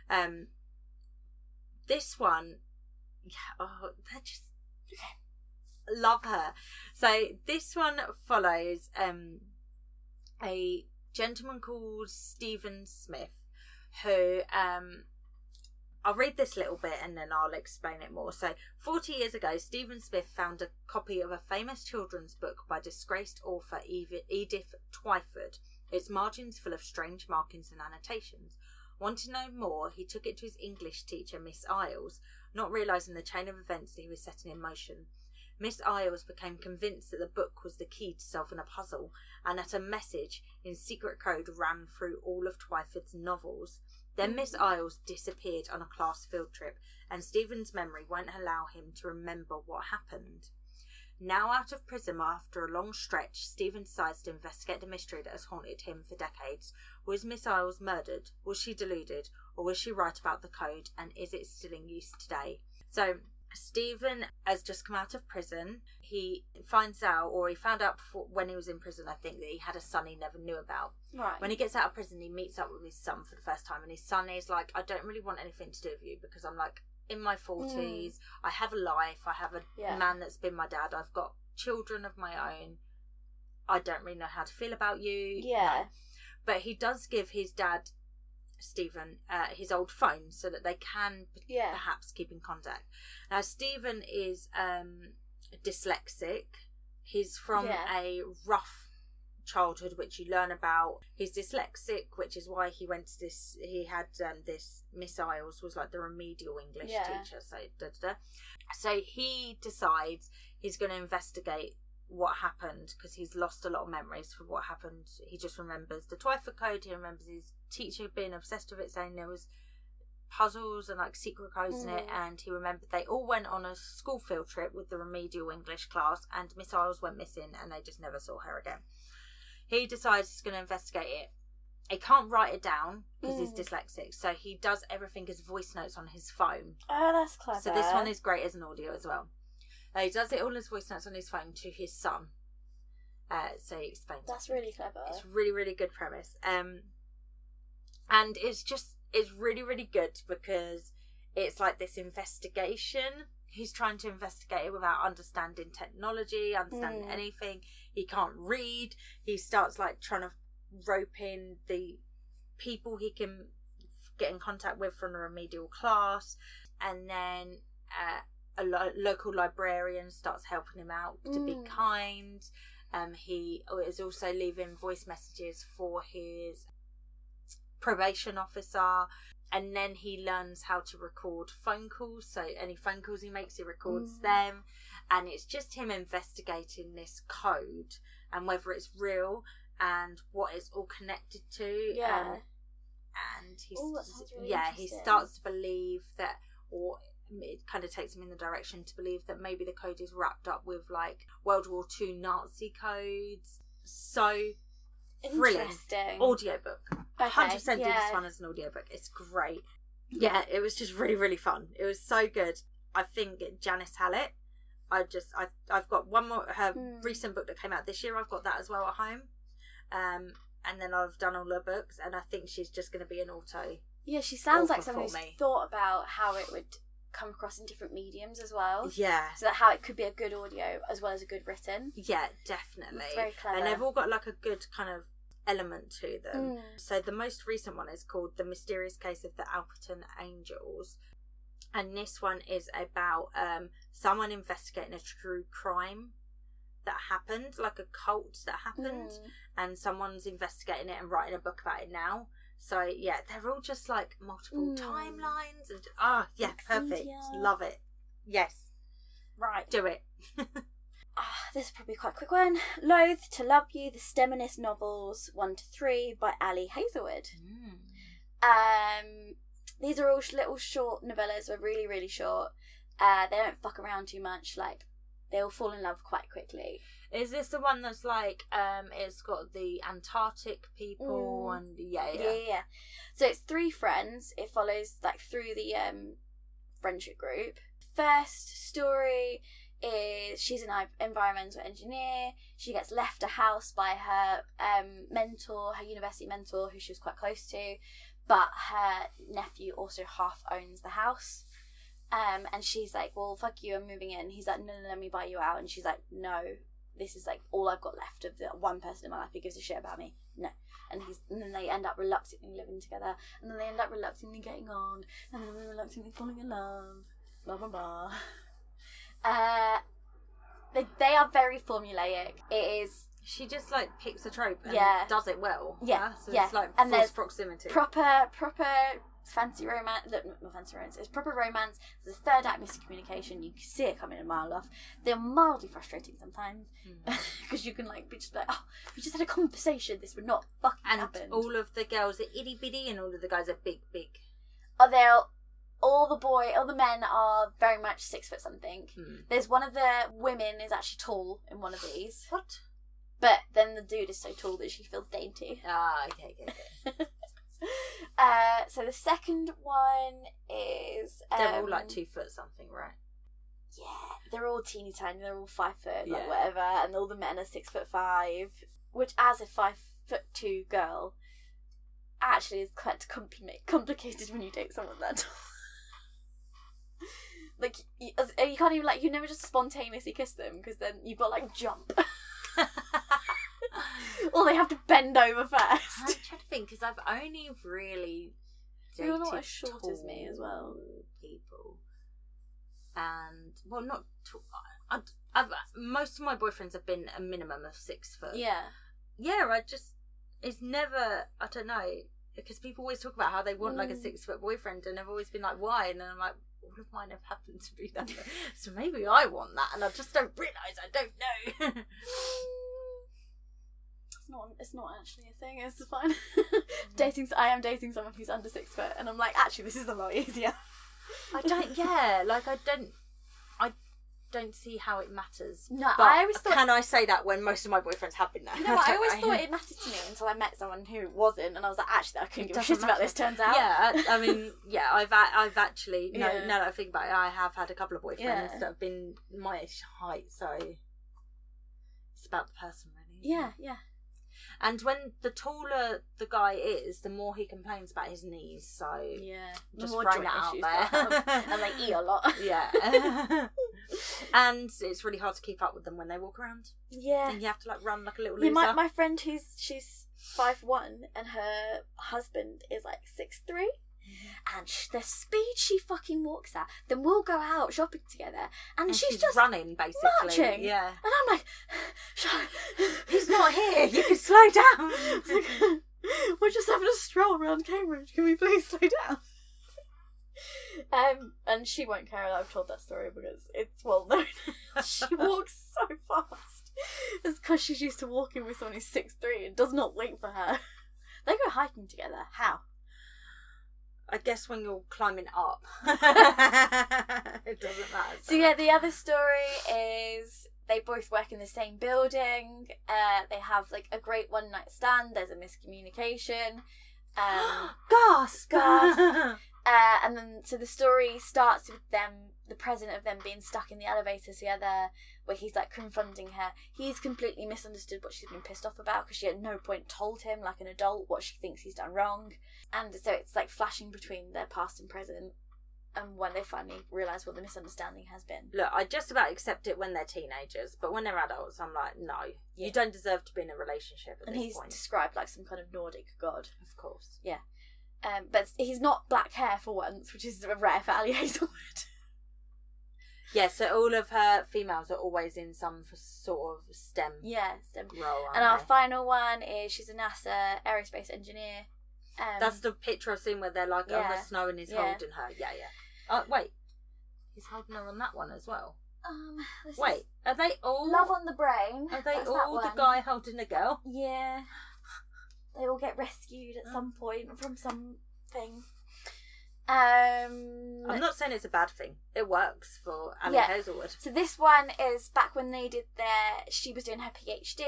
Um, this one, yeah, oh, they're just love her. So this one follows um a gentleman called Stephen Smith, who um I'll read this little bit and then I'll explain it more. So, 40 years ago, Stephen Smith found a copy of a famous children's book by disgraced author Edith Twyford. Its margins full of strange markings and annotations. Wanting to know more, he took it to his English teacher, Miss Isles, not realizing the chain of events that he was setting in motion. Miss Isles became convinced that the book was the key to solving a puzzle, and that a message in secret code ran through all of Twyford's novels. Then Miss Isles disappeared on a class field trip, and Stephen's memory won't allow him to remember what happened. Now out of prison after a long stretch, Stephen decides to investigate the mystery that has haunted him for decades. Was Miss Isles murdered? Was she deluded? Or was she right about the code? And is it still in use today? So Stephen has just come out of prison. He finds out, or he found out before, when he was in prison, I think, that he had a son he never knew about. Right. When he gets out of prison, he meets up with his son for the first time, and his son is like, I don't really want anything to do with you because I'm like in my 40s. Mm. I have a life. I have a yeah. man that's been my dad. I've got children of my own. I don't really know how to feel about you. Yeah. No. But he does give his dad Stephen uh, his old phone so that they can yeah. perhaps keep in contact. Now, Stephen is um, dyslexic. He's from yeah. a rough childhood, which you learn about. He's dyslexic, which is why he went to this. He had um, this Miss Isles was like the remedial English yeah. teacher. So da, da, da. so he decides he's going to investigate what happened because he's lost a lot of memories for what happened. He just remembers the Twyford code. He remembers his teacher being obsessed with it, saying there was puzzles and like secret codes mm. in it. Mm. And he remembered they all went on a school field trip with the remedial English class, and Miss Isles went missing, and they just never saw her again. He decides he's going to investigate it. He can't write it down because mm. he's dyslexic, so he does everything as voice notes on his phone. Oh, that's clever. So this one is great as an audio as well. Uh, he does it all as voice notes on his phone to his son. Uh, so he explains. That's really clever. It's really, really good premise. Um, and it's just it's really, really good because it's like this investigation. He's trying to investigate it without understanding technology, understanding mm. anything. He can't read. He starts like trying to rope in the people he can get in contact with from the remedial class, and then uh, a lo- local librarian starts helping him out to be mm. kind. Um, he is also leaving voice messages for his probation officer, and then he learns how to record phone calls. So any phone calls he makes, he records mm. them, and it's just him investigating this code and whether it's real and what it's all connected to. Yeah. Um, and he's Ooh, really yeah he starts to believe that or it kind of takes him in the direction to believe that maybe the code is wrapped up with like World War II Nazi codes. So thrilling audiobook. Hundred percent do this one as an audiobook. It's great. Yeah, it was just really really fun. It was so good. I think Janice Hallett. I just I I've got one more her mm. recent book that came out this year. I've got that as well at home. Um, and then I've done all her books, and I think she's just going to be an auto. Yeah, she sounds like someone who's thought about how it would come across in different mediums as well. Yeah. So that how it could be a good audio as well as a good written. Yeah, definitely. It's very clever. And they've all got like a good kind of element to them. Mm. So the most recent one is called The Mysterious Case of the Alperton Angels. And this one is about um, someone investigating a true crime that happened, like a cult that happened, mm. and someone's investigating it and writing a book about it now. So yeah, they're all just like multiple mm. timelines and ah, oh, yeah, perfect. Love it. Yes. Right. Do it. ah, this is probably quite a quick one. Loathe to Love You, the Steminist novels, 1 to 3 by Ali Hazelwood. Mm. Um, these are all little short novellas, they're really, really short. Uh, they don't fuck around too much, like, they all fall in love quite quickly. Is this the one that's like um it's got the Antarctic people mm. and yeah, yeah, yeah yeah So it's three friends. It follows like through the um friendship group. First story is she's an environmental engineer. She gets left a house by her um, mentor, her university mentor, who she was quite close to. but her nephew also half owns the house. Um, and she's like, "Well, fuck you, I'm moving in." He's like, "No, no, let me buy you out." And she's like, "No, this is like all I've got left of the one person in my life who gives a shit about me." No, and he's and then they end up reluctantly living together, and then they end up reluctantly getting on, and then they're reluctantly falling in love. Blah blah blah. Uh, they they are very formulaic. It is She just like picks a trope and Yeah. does it well. Yeah, So yeah. it's like And there's proximity. proper proper fancy romance look not fancy romance it's proper romance there's a third act miscommunication you can see it coming a mile off they're mildly frustrating sometimes Hmm. because you can like be just like oh we just had a conversation this would not fucking and happen all of the girls are itty bitty and all of the guys are big, big. oh they're all the boy all the men are very much six foot something Hmm. there's one of the women is actually tall in one of these What? but then the dude is so tall that she feels dainty Ah, okay, okay, okay. uh so the second one is They're all um, like two foot something, right? Yeah, they're all teeny tiny. They're all five foot, like Yeah. whatever, and all the men are six foot five. Which, as a five foot two girl, actually is quite compli- complicated when you date someone that tall. like you, you can't even like you never just spontaneously kiss them because then you've got like jump, or they have to bend over first. I'm trying to think because I've only really You're not as short as me as well. People, and well, not. Tall, I, I've most of my boyfriends have been a minimum of six foot. yeah, yeah. I just it's never. I don't know because people always talk about how they want like a Mm. six foot boyfriend, and I've always been like, why? And then I'm like. All of mine have happened to be that, so maybe I want that, and I just don't realise. I don't know. It's not. It's not actually a thing. It's fine. dating. I am dating someone who's under six foot, and I'm like, actually, this is a lot easier. I don't. Yeah, like I don't. I don't see how it matters. No, But I always thought. can I say that when most of my boyfriends have been there? You know what? I always don't- thought it mattered to me until I met someone who wasn't, and I was like, actually, I couldn't It give a doesn't shit about matter. this. Turns out. Yeah, I, I mean, yeah, I've a- I've actually no, Yeah. now that I think about it, I have had a couple of boyfriends Yeah. that have been my height, so it's about the person, really. Yeah. Yeah. And when the taller the guy is, the more he complains about his knees. So Yeah. Just More throwing that out there. and they eat a lot. yeah, and it's really hard to keep up with them when they walk around. Yeah. And you have to like run like a little Yeah, loser. my, my friend who's she's five one and her husband is like six three, and sh- the speed she fucking walks at, then we'll go out shopping together, and, and she's, she's, just running basically. marching. Yeah. and I'm like. He's not here. You can slow down. Like, We're just having a stroll around Cambridge. Can we please slow down? Um, and she won't care that I've told that story because it's well known. she walks so fast. It's because she's used to walking with someone who's six three and does not wait for her. They go hiking together. How? I guess when you're climbing up, it doesn't matter. So yeah, the other story is they both work in the same building. Uh, they have like a great one night stand. There's a miscommunication. Um, gasp, Gasp. Uh, and then, so the story starts with them, the present of them being stuck in the elevator together, where he's like confronting her. He's completely misunderstood what she's been pissed off about because she at no point told him, like an adult, what she thinks he's done wrong. And so it's like flashing between their past and present, and when they finally realise what the misunderstanding has been. Look, I just about accept it when they're teenagers, but when they're adults, I'm like, no, Yeah. you don't deserve to be in a relationship at And this he's point. described like some kind of Nordic god. Of course. Yeah. Um, but he's not black hair for once, which is a rare for Ali Hazelwood. Yeah, so all of her females are always in some sort of STEM yeah, so role. And our they? final one is she's a NASA aerospace engineer. Um, That's the picture I've seen where they're like on the snow and he's Yeah. holding her. Yeah, yeah. Oh, wait. He's holding her on that one as well. um, Wait, are they all? Love on the Brain. Are they That's all the guy holding the girl? Yeah, they all get rescued at some point from something. Um, I'm not saying it's a bad thing. It works for Ali Yeah. Hazelwood. so this one is back when they did their. She was doing her PhD.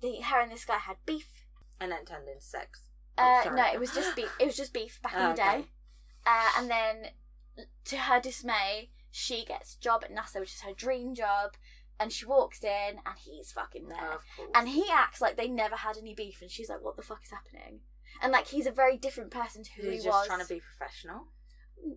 The her and this guy had beef. And then turned into sex. Oh, Uh, no, it was just beef. It was just beef back in Oh, the day. okay. Uh, and then, to her dismay, she gets a job at NASA, which is her dream job. And she walks in, and he's fucking there. And he acts like they never had any beef, and she's like, "What the fuck is happening?" and like he's a very different person to who He's he just was. trying to be professional.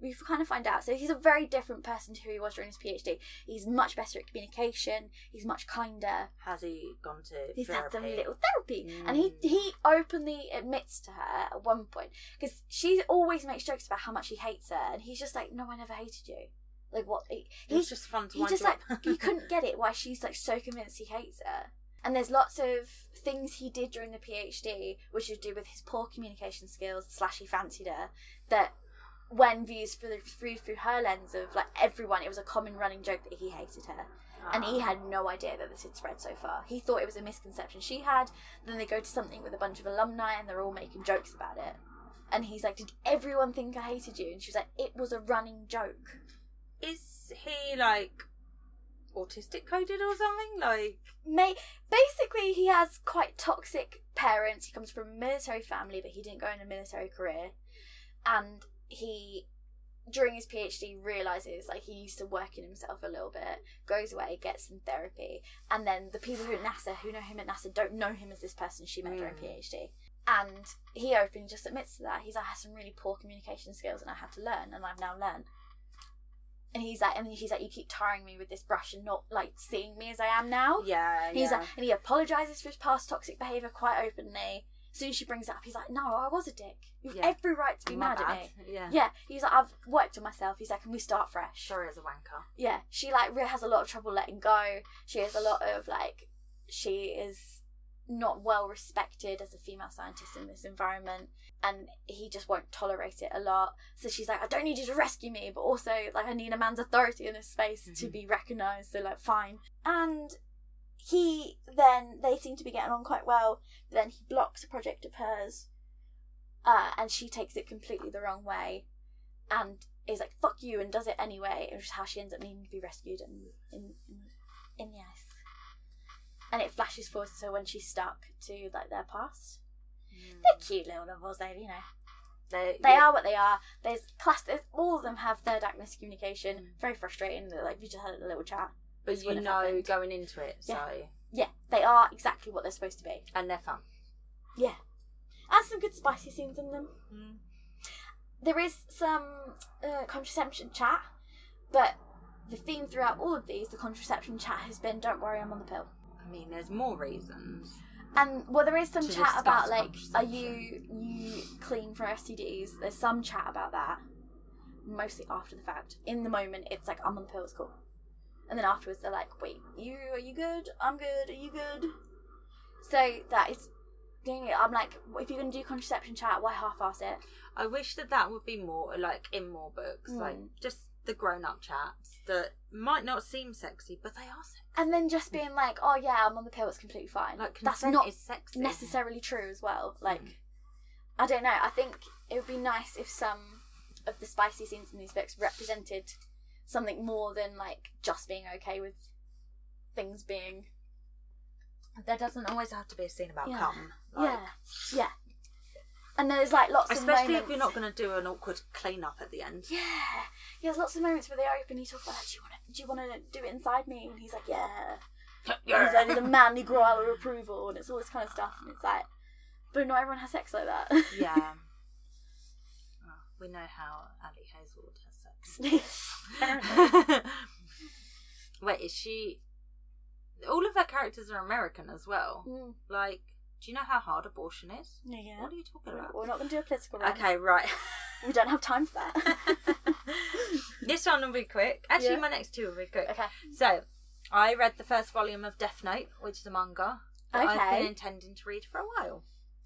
We kind of find out. So he's a very different person to who he was during his PhD. He's much better at communication. He's much kinder. Has he gone to He's therapy? had some little therapy, and he Mm. he openly admits to her at one point because she always makes jokes about how much he hates her, and he's just like, "No, I never hated you." Like what? He, It's he's just fun to he just like he couldn't get it why she's like so convinced he hates her. And there's lots of things he did during the PhD, which is to do with his poor communication skills. Slash, he fancied her. That when viewed through through through her lens of like everyone, it was a common running joke that he hated her and he Ah. had no idea that this had spread so far. He thought it was a misconception she had. Then they go to something with a bunch of alumni and they're all making jokes about it. And he's like, Did everyone think I hated you? And she was like, It was a running joke. Is he like autistic coded or something? Like May- basically, he has quite toxic parents. He comes from a military family, but he didn't go in a military career. And he, during his PhD, realizes like he used to work in himself a little bit, goes away, gets some therapy, and then the people who at NASA, who know him at NASA, don't know him as this person she met during Mm. PhD. And he openly just admits to that. He's like, I had some really poor communication skills and I had to learn, and I've now learned. And he's like, and he's like, you keep tiring me with this brush and not like seeing me as I am now. yeah, He's yeah. like, and he apologizes for his past toxic behavior quite openly. As soon as she brings it up, he's like, "No, I was a dick. You've Yeah. every right to be My mad at me." Yeah. Yeah, he's like, "I've worked on myself." He's like, "Can we start fresh?" Sorry as a wanker. Yeah, she like really has a lot of trouble letting go. She has a lot of like, she is not well respected as a female scientist in this environment, and he just won't tolerate it a lot. So she's like, "I don't need you to rescue me, but also like I need a man's authority in this space to Mhm. be recognised." So like, fine. And he then they seem to be getting on quite well. But then he blocks a project of hers, uh, and she takes it completely the wrong way, and is like "fuck you" and does it anyway. Which is how she ends up needing to be rescued and in in, in the ice. And it flashes forward to when she's stuck to like their past. They're cute little novels, they you know They, they yeah. are what they are. There's class. There's, all of them have third act miscommunication. Mm. Very frustrating. Like we just had a little chat. But you know happened. going into it, so Yeah. Yeah, they are exactly what they're supposed to be. and they're fun. Yeah. And some good spicy scenes in them. There is some uh, contraception chat, but the theme throughout all of these, the contraception chat, has been "Don't worry, I'm on the pill." I mean, there's more reasons. And well, there is some chat about like, are you you clean for STDs? There's some chat about that, mostly after the fact. In the moment, it's like I'm on the pill, it's cool. And then afterwards, they're like, wait, you are you good? I'm good. Are you good? So that is. doing it. I'm like, if you're gonna do contraception chat, why half-ass it? I wish that that would be more like in more books, like Mm. just the grown-up chats that might not seem sexy, but they are sexy. And then just being like, oh yeah, I'm on the pill, it's completely fine. Like That's not sexy. necessarily true as well. Like, Mm. I don't know. I think it would be nice if some of the spicy scenes in these books represented something more than like just being okay with things being. There doesn't always have to be a scene about Yeah. cum. Like, yeah, yeah. And there's like lots of moments. Especially moments. if you're not going to do an awkward clean up at the end. Yeah, he has lots of moments where they open. openly talk about, "Do you want to? Do you want to do it inside me?" And he's like, "Yeah." And He's like the manly growl of approval, and it's all this kind of stuff, and it's like, but not everyone has sex like that. yeah. Oh, we know how Ali Hazelwood has Apparently. Wait, is she? All of her characters are American as well. Mm. Like, do you know how hard abortion is? Yeah. What are you talking about? We're not going to do a political round. Okay, right. We don't have time for that. this one will be quick. Actually, Yeah. my next two will be quick. okay. So, I read the first volume of Death Note, which is a manga that I've been intending to read for a while.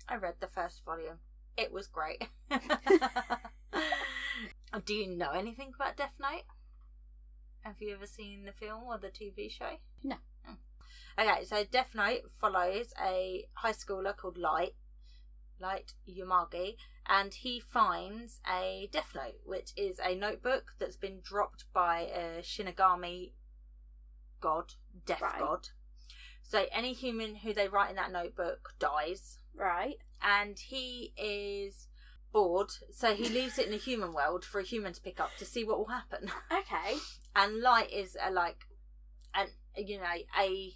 I read the first volume. It was great. Do you know anything about Death Note? Have you ever seen the film or the TV show? No. Oh. Okay, so Death Note follows a high schooler called Light, Light Yamagi, and he finds a Death Note, which is a notebook that's been dropped by a Shinigami god, death Right. god. So any human who they write in that notebook dies, Right. and he is bored, so he leaves it in the human world for a human to pick up to see what will happen. Okay. And Light is a like, an you know a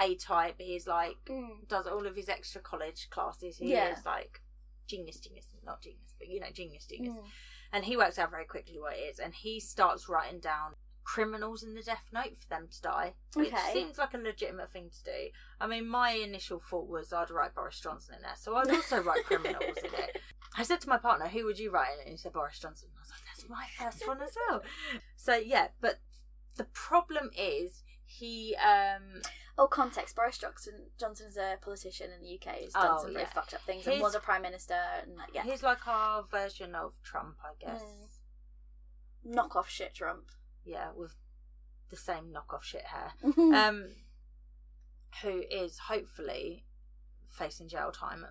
a type. He's like Mm. does all of his extra college classes. He Yeah. is like genius, genius, not genius, but you know, genius, genius. Mm. And he works out very quickly what it is, and he starts writing down criminals in the death note for them to die. Which Okay. seems like a legitimate thing to do. I mean, my initial thought was I'd write Boris Johnson in there, so I'd also write criminals in it. I said to my partner, "Who would you write?" in it? And he said Boris Johnson. I was like, "That's my first one as well." So yeah, but the problem is he um Oh, context. Boris Johnson Johnson's a politician in the UK. He's done Oh, some really yeah. fucked up things and was a prime minister. And like, yeah, he's like our version of Trump, I guess. Mm. knock off shit Trump. Yeah, with the same knockoff shit hair. um, who is hopefully facing jail time,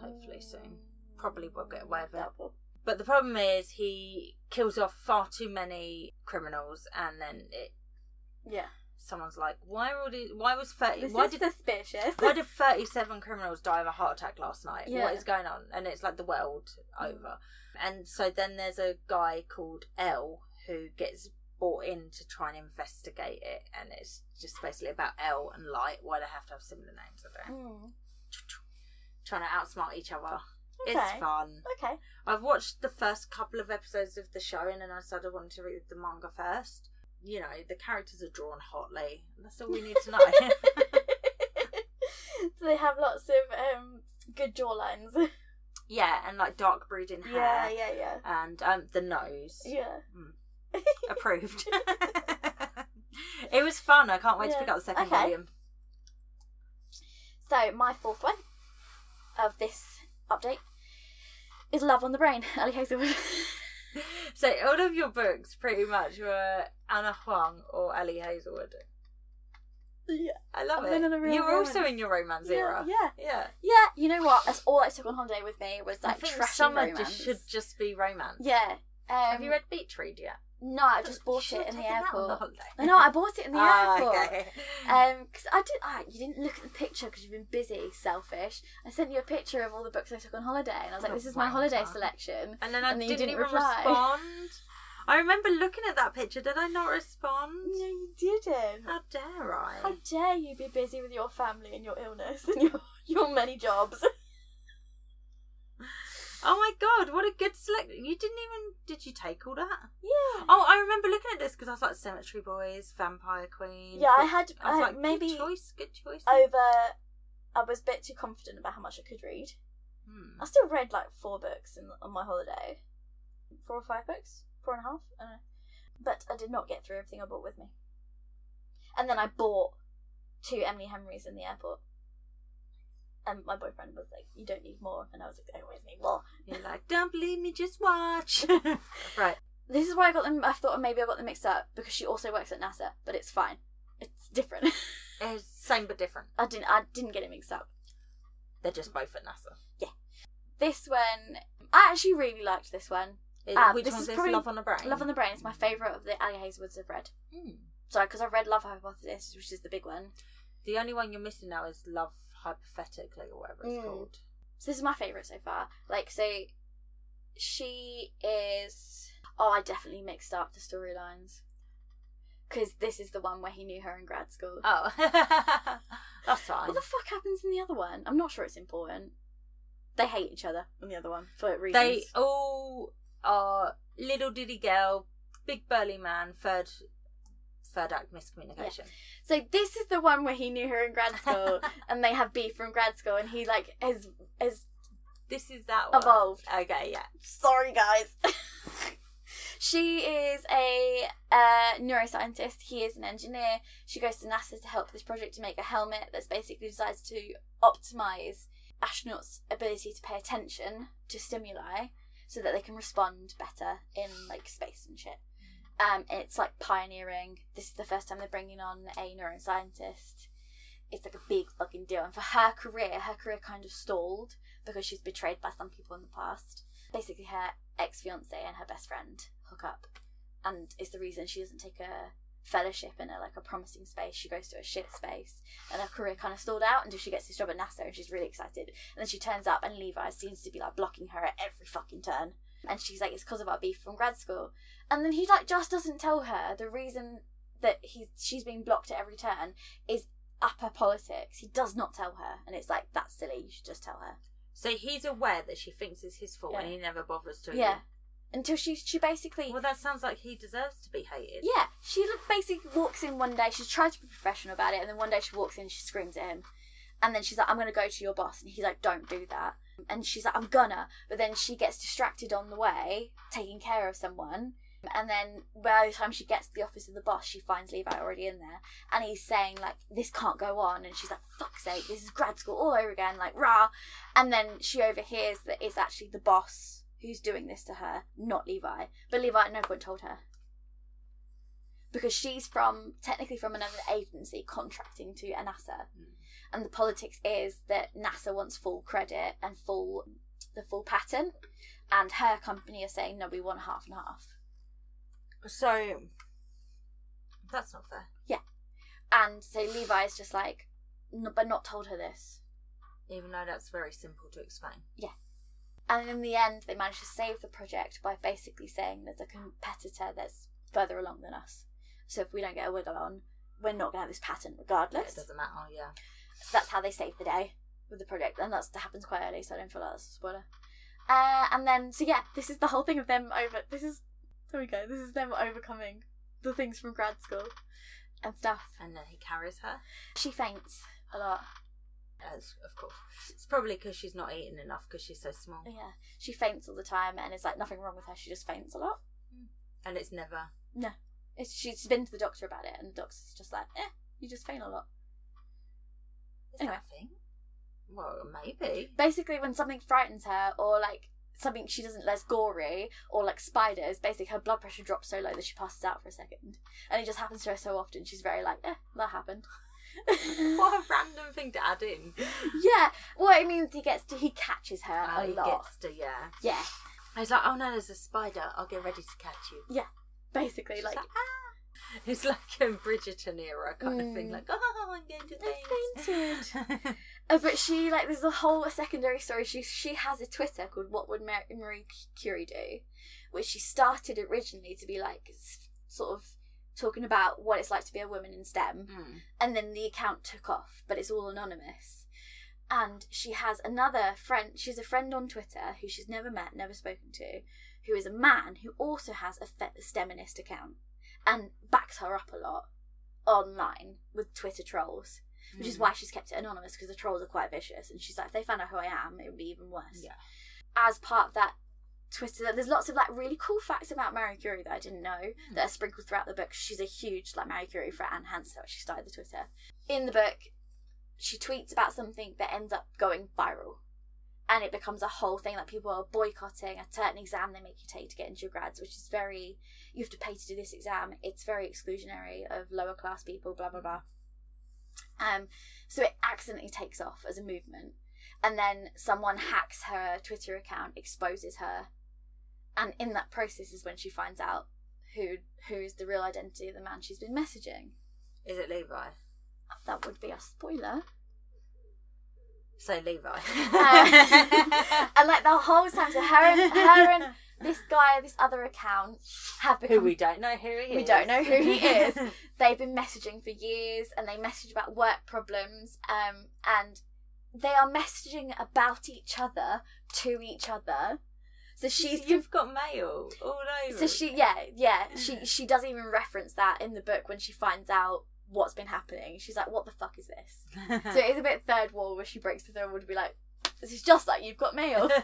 hopefully soon. Probably will get away with it. Doubtful. But the problem is he kills off far too many criminals, and then it Yeah, someone's like, why were all these, why was thirty? this why is did suspicious. why did thirty seven criminals die of a heart attack last night? Yeah. What is going on? And it's like the world over. And so then there's a guy called L who gets brought in to try and investigate it, and it's just basically about L and Light, why they have to have similar names. I don't. Mm. Trying to outsmart each other. Okay. It's fun. Okay. I've watched the first couple of episodes of the show, and then I decided I wanted to read the manga first. You know, the characters are drawn hotly. That's all we need to know. so they have lots of um, good jawlines. yeah, and like dark brooding hair. yeah, yeah, yeah. And um, the nose. Yeah. Approved. it was fun. I can't wait to pick up the second Okay. volume. So my fourth one of this update is Love on the Brain, Ali Hazelwood. So all of your books pretty much were Ana Huang or Ali Hazelwood. yeah. I love I've been in a it. You were also in your romance yeah, era. yeah, Yeah. yeah. You know what? That's all I took on holiday with me was I like think trashy summer romance. just should just be romance. Yeah. Um, Have you read Beach Read yet? No, I just bought it in the taken that on airport. holiday. I. I bought it in the Ah, airport. okay. Um, because I did. Ah, you didn't look at the picture because you've been busy, selfish. I sent you a picture of all the books I took on holiday, and I was like, Oh, "This is my holiday selection." and then I and then you didn't, didn't even reply. respond. I remember looking at that picture. Did I not respond? No, you didn't. How dare I? How dare you be busy with your family and your illness and your your many jobs? Oh my god, what a good select! You didn't even. Did you take all that? Yeah. Oh, I remember looking at this because I was like Cemetery Boys, Vampire Queen. Yeah, I had. I was I- like, maybe good choice, good choice. over. I was a bit too confident about how much I could read. Hmm. I still read like four books in, on my holiday, four or five books, four and a half. I don't know. But I did not get through everything I bought with me. And then I bought two Emily Henrys in the airport. And my boyfriend was like, "You don't need more," and I was like, "I always need more." You're like, don't believe me, just watch. right. This is why I got them. I thought maybe I got them mixed up because she also works at NASA, but it's fine. It's different. It's same but different. I didn't. I didn't get it mixed up. They're just both at NASA. Yeah. This one, I actually really liked this one. It- Ah, which this one's is this? Love on the Brain? Love on the Brain is my favourite of the Ali Hazelwoods I've read. Hmm. Sorry, because I've read Love Hypothesis, which is the big one. The only one you're missing now is Love Hypothetically or whatever it's Mm. called. So this is my favourite so far. Like, so she is. Oh, I definitely mixed up the storylines. Because this is the one where he knew her in grad school. Oh, that's fine. What the fuck happens in the other one? I'm not sure it's important. They hate each other in the other one for reasons. They all are little diddy girl, big burly man, third third act miscommunication. So this is the one where he knew her in grad school, and they have beef from grad school, and he like has has This is that one. evolved. Okay, yeah. Sorry, guys. she is a uh, neuroscientist. He is an engineer. She goes to NASA to help this project to make a helmet that's basically designed to optimize astronauts' ability to pay attention to stimuli so that they can respond better in like space and shit. Um, it's like pioneering. This is the first time they're bringing on a neuroscientist. It's like a big fucking deal. And for her career, her career kind of stalled because she's betrayed by some people in the past. Basically, her ex fiance and her best friend hook up, and it's the reason she doesn't take a fellowship in a like a promising space. She goes to a shit space, and her career kind of stalled out until she gets this job at NASA, and she's really excited. And then she turns up, and Levi seems to be like blocking her at every fucking turn. And she's like, it's because of our beef from grad school. And then he like just doesn't tell her the reason that he's she's being blocked at every turn is upper politics. He does not tell her, and it's like that's silly. You should just tell her. So he's aware that she thinks it's his fault, and he never bothers to. Yeah. Until she she basically Well, that sounds like he deserves to be hated. Yeah, she basically walks in one day. She's tried to be professional about it, and then one day she walks in, she screams at him, and then she's like, "I'm gonna go to your boss," and he's like, "Don't do that." And she's like, "I'm gonna," but then she gets distracted on the way, taking care of someone. And then by the time she gets to the office of the boss, she finds Levi already in there, and he's saying like, "This can't go on," and she's like, "Fuck's sake, this is grad school all over again," like rah. And then she overhears that it's actually the boss who's doing this to her, not Levi. But Levi at no point told her because she's from technically from another agency contracting to NASA, Mm. And the politics is that NASA wants full credit and full the full patent, and her company are saying no, we want half and half. So that's not fair. Yeah, and so Levi is just like, no, but not told her this. Even though that's very simple to explain. Yeah. And in the end, they managed to save the project by basically saying there's a competitor that's further along than us. So if we don't get a wiggle on, we're not going to have this patent Yeah, regardless. it doesn't matter. Yeah. So that's how they save the day with the project, and that's that happens quite early, so I don't feel like that's a spoiler. Uh, and then, so yeah, this is the whole thing of them over. This is there we go. This is them overcoming the things from grad school and stuff. And then he carries her. She faints a lot. As of course, it's probably because she's not eating enough because she's so small, Yeah, she faints all the time, and it's like nothing wrong with her. She just faints a lot. and it's never. No, it's, she's been to the doctor about it, and the doctor's just like, eh, you just faint a lot. Is Anyway. that a thing? Well, maybe. basically when something frightens her or like something she doesn't less gory or like spiders basically her blood pressure drops so low that she passes out for a second and it just happens to her so often she's very like eh that happened what a random thing to add in. yeah what it means he gets to he catches her Uh, a he lot gets to yeah. yeah He's like, oh no, there's a spider. I'll get ready to catch you. Yeah. Basically She's like like, ah. It's like a Bridgerton era kind of thing. Like, oh, I'm going to I faint. fainted Uh, but she like there's a whole secondary story. She she has a Twitter called What Would Mar- Marie Curie Do, which she started originally to be like sort of talking about what it's like to be a woman in STEM, Mm. and then the account took off, but it's all anonymous. And she has another friend. She's a friend on Twitter who she's never met, never spoken to, who is a man who also has a fe- STEMinist account and backs her up a lot online with Twitter trolls which is Mm. why she's kept it anonymous because the trolls are quite vicious. And she's like, if they found out who I am, it would be even worse. Yeah. As part of that Twitter, there's lots of like really cool facts about Marie Curie that I didn't know Hmm. that are sprinkled throughout the book. She's a huge like Marie Curie fan, hence how she started the Twitter. In the book, she tweets about something that ends up going viral. And it becomes a whole thing that people are boycotting a certain exam they make you take to get into your grads, which is very you have to pay to do this exam. It's very exclusionary of lower class people, blah blah blah. Um, so it accidentally takes off as a movement, and then someone hacks her Twitter account, exposes her, and in that process is when she finds out who who is the real identity of the man she's been messaging. Is it Levi? That would be a spoiler. Say Levi. Uh, and like the whole time, so her and her and this guy, this other account, have become who we don't know who he is. We don't know who he is. they've been messaging for years and they message about work problems um and they are messaging about each other to each other so she's You've got mail all over. so she yeah yeah she she doesn't even reference that in the book when she finds out what's been happening she's like what the fuck is this so it is a bit third wall where she breaks the third wall to be like this is just like you've got mail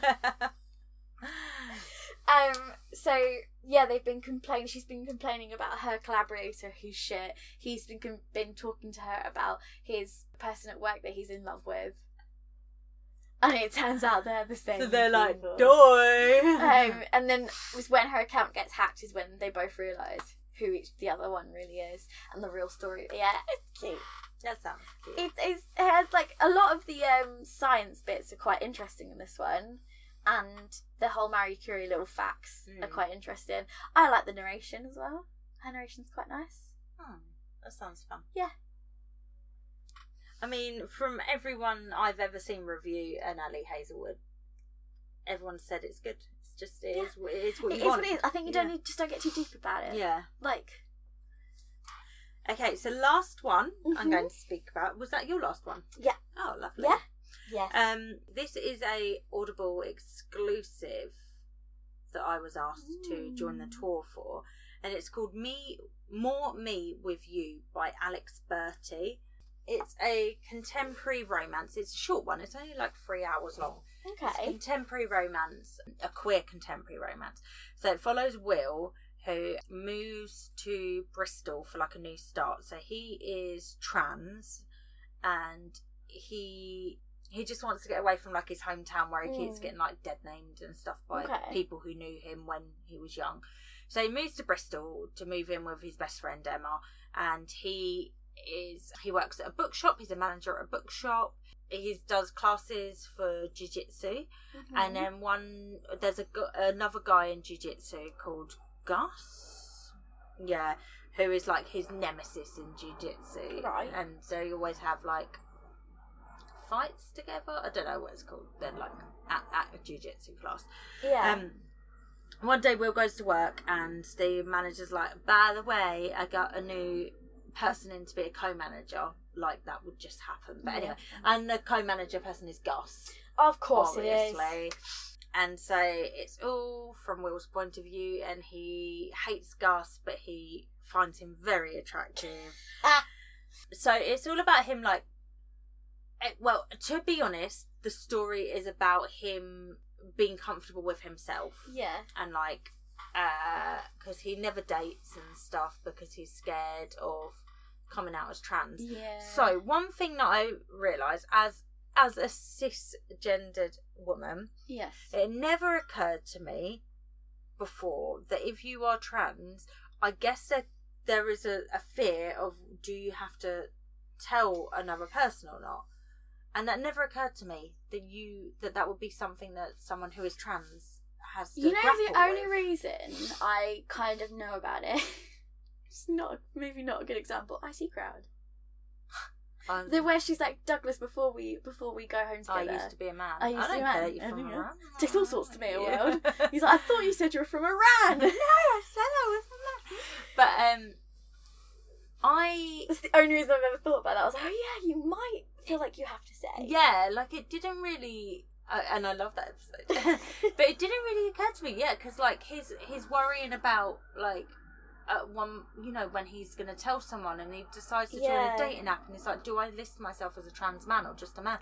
Um. So yeah, they've been complaining. She's been complaining about her collaborator who's shit. He's been com- been talking to her about his person at work that he's in love with, and it turns out they're the same. so they're like, people. doy. Um. And then was when her account gets hacked is when they both realise who each the other one really is and the real story. Yeah, it's cute. that sounds cute. It, it's, it has like a lot of the um science bits are quite interesting in this one. And the whole Marie Curie little facts are Mm. quite interesting. I like the narration as well. Her narration's quite nice. Hmm, that sounds fun. Yeah. I mean, from everyone I've ever seen review an Ali Hazelwood, everyone said it's good. Just it is what it is what It you is want. what it is. I think you don't Yeah. need just don't get too deep about it. Yeah. Like Okay, so last one I'm Mhm. going to speak about was that your last one? Yeah. Oh, lovely. Yeah. Yes. Um, this is a Audible exclusive that I was asked to join the tour for, and it's called "Me More Me with You" by Alex Bertie. It's a contemporary romance. It's a short one. It's only like three hours long. It's okay. contemporary romance, a queer contemporary romance. So it follows Will, who moves to Bristol for like a new start. So he is trans, and he he just wants to get away from like his hometown where he keeps Mm. getting like dead named and stuff by Okay. people who knew him when he was young. So he moves to Bristol to move in with his best friend Emma, and he is he works at a bookshop. He's a manager at a bookshop. He does classes for jiu-jitsu. Mm-hmm. and then one there's a another guy in jiu-jitsu called Gus. Yeah who is like his nemesis in jiu-jitsu. Right. and so you always have like fights together. I don't know what it's called. They're like at, at a jiu-jitsu class. Yeah. um one day Will goes to work and the manager's like by the way I got a new person in to be a co-manager like that would just happen but anyway and the co-manager person is Gus of course it is. And so it's all from Will's point of view, and he hates Gus, but he finds him very attractive. Ah. So it's all about him, like, eh, well, to be honest, the story is about him being comfortable with himself Yeah. and like, because he never dates and stuff because he's scared of coming out as trans. Yeah. So one thing that I realised as as a cisgendered woman, Yes. it never occurred to me before that if you are trans, I guess that there is a, a fear of do you have to tell another person or not, and that never occurred to me that you that that would be something that someone who is trans has to You know the only with. reason I kind of know about it. It's not maybe not a good example. I see crowd. Um, The where she's like Douglas before we before we go home together. I used to be a man. I used to don't be a man. that you're from. Iran. Takes all sorts to me, Yeah. world. He's like, I thought you said you were from Iran. no, I said I was man. But um, I That's the only reason I've ever thought about that. I was like, oh yeah, you might feel like you have to say. yeah, like it didn't really, uh, and I love that episode. but it didn't really occur to me, yeah, because like he's he's worrying about like. Uh, one, you know, when he's going to tell someone and he decides to Yeah. join a dating app and he's like, do I list myself as a trans man or just a man?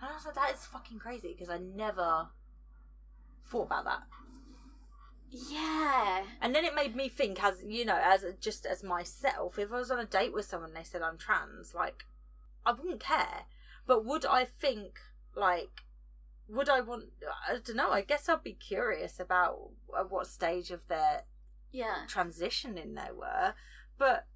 And I was like, that is fucking crazy because I never thought about that. Yeah. And then it made me think, as you know, as just as myself, if I was on a date with someone and they said I'm trans, like I wouldn't care. But would I think like, would I want? I don't know. I guess I'd be curious about at what stage of their Yeah. transitioning they were. But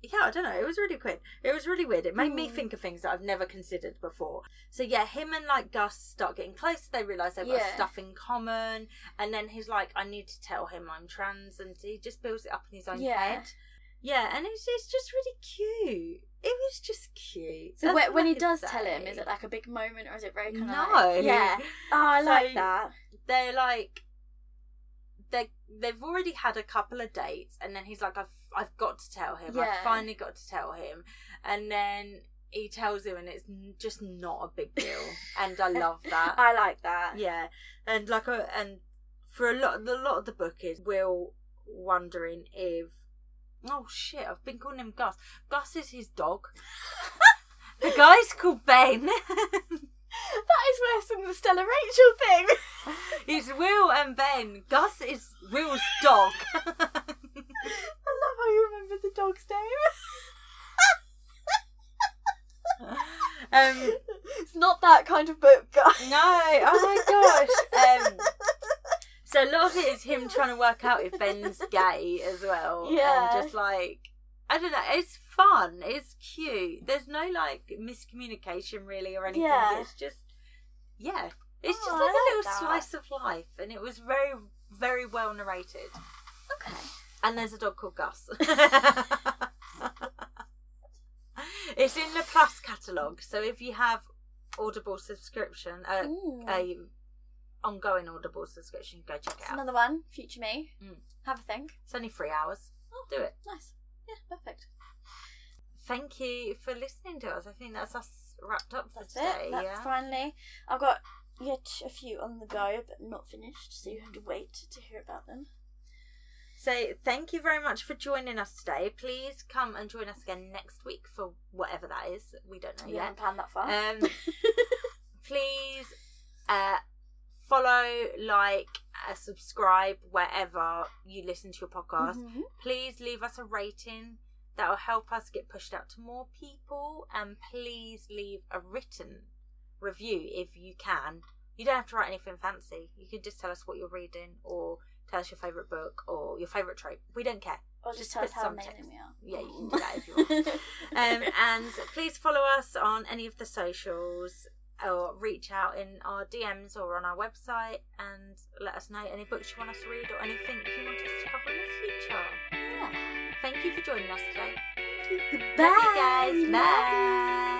yeah, I don't know. It was really weird. It was really weird. It made me Hmm. think of things that I've never considered before. So yeah, him and like Gus start getting closer. They realise they've got stuff in common, and then he's like, "I need to tell him I'm trans," and he just builds it up in his own Yeah. head. Yeah, and it's it's just really cute. It was just cute. So That's when, all when I he does tell him, is it like a big moment or is it very kind of no? like, yeah? Oh, I So- like that. they're like they've already had a couple of dates and then he's like I've I've got to tell him. Yeah. I've finally got to tell him. And then he tells him and it's just not a big deal. And I love that. I like that. yeah. And like a, and for a lot a lot of the book is Will wondering if oh shit I've been calling him Gus. Gus is his dog. The guy's called Ben That is worse than the Stella Rachel thing. It's Will and Ben. Gus is Will's dog. I love how you remember the dog's name. um, it's not that kind of book, guys. no, oh my gosh. Um, so a lot of it is him trying to work out if Ben's gay as well. Yeah. And just like, I don't know, it's fun. It's cute. There's no like miscommunication really or anything. Yeah. It's just, yeah. It's just Oh, like a little that. slice of life. And it was very, very well narrated. Okay. And there's a dog called Gus. it's in the Plus catalogue, so if you have Audible subscription, uh, a ongoing Audible subscription, go check That's it out. another one. Future me. Mm. Have a think. It's only three hours. Oh, Do it. Nice. Yeah, perfect. Thank you for listening to us. I think that's us wrapped up for That's today. it. That's yeah. finally. I've got yet a few on the go, but not finished, so you have to wait to hear about them. So thank you very much for joining us today. Please come and join us again next week for whatever that is. We don't know We yet. haven't planned that far. Um, please uh, follow, like, uh, subscribe wherever you listen to your podcast. Mhm. Please leave us a rating. That will help us get pushed out to more people. And please leave a written review if you can. You don't have to write anything fancy. You can just tell us what you're reading or tell us your favourite book or your favourite trope. We don't care. Or just tell us how amazing text. we are. Yeah, you can do that if you want. Um, and please follow us on any of the socials or reach out in our DMs or on our website and let us know any books you want us to read or anything you want us to cover in the future. Yeah. Thank you for joining us today. Bye. Love you guys. Bye.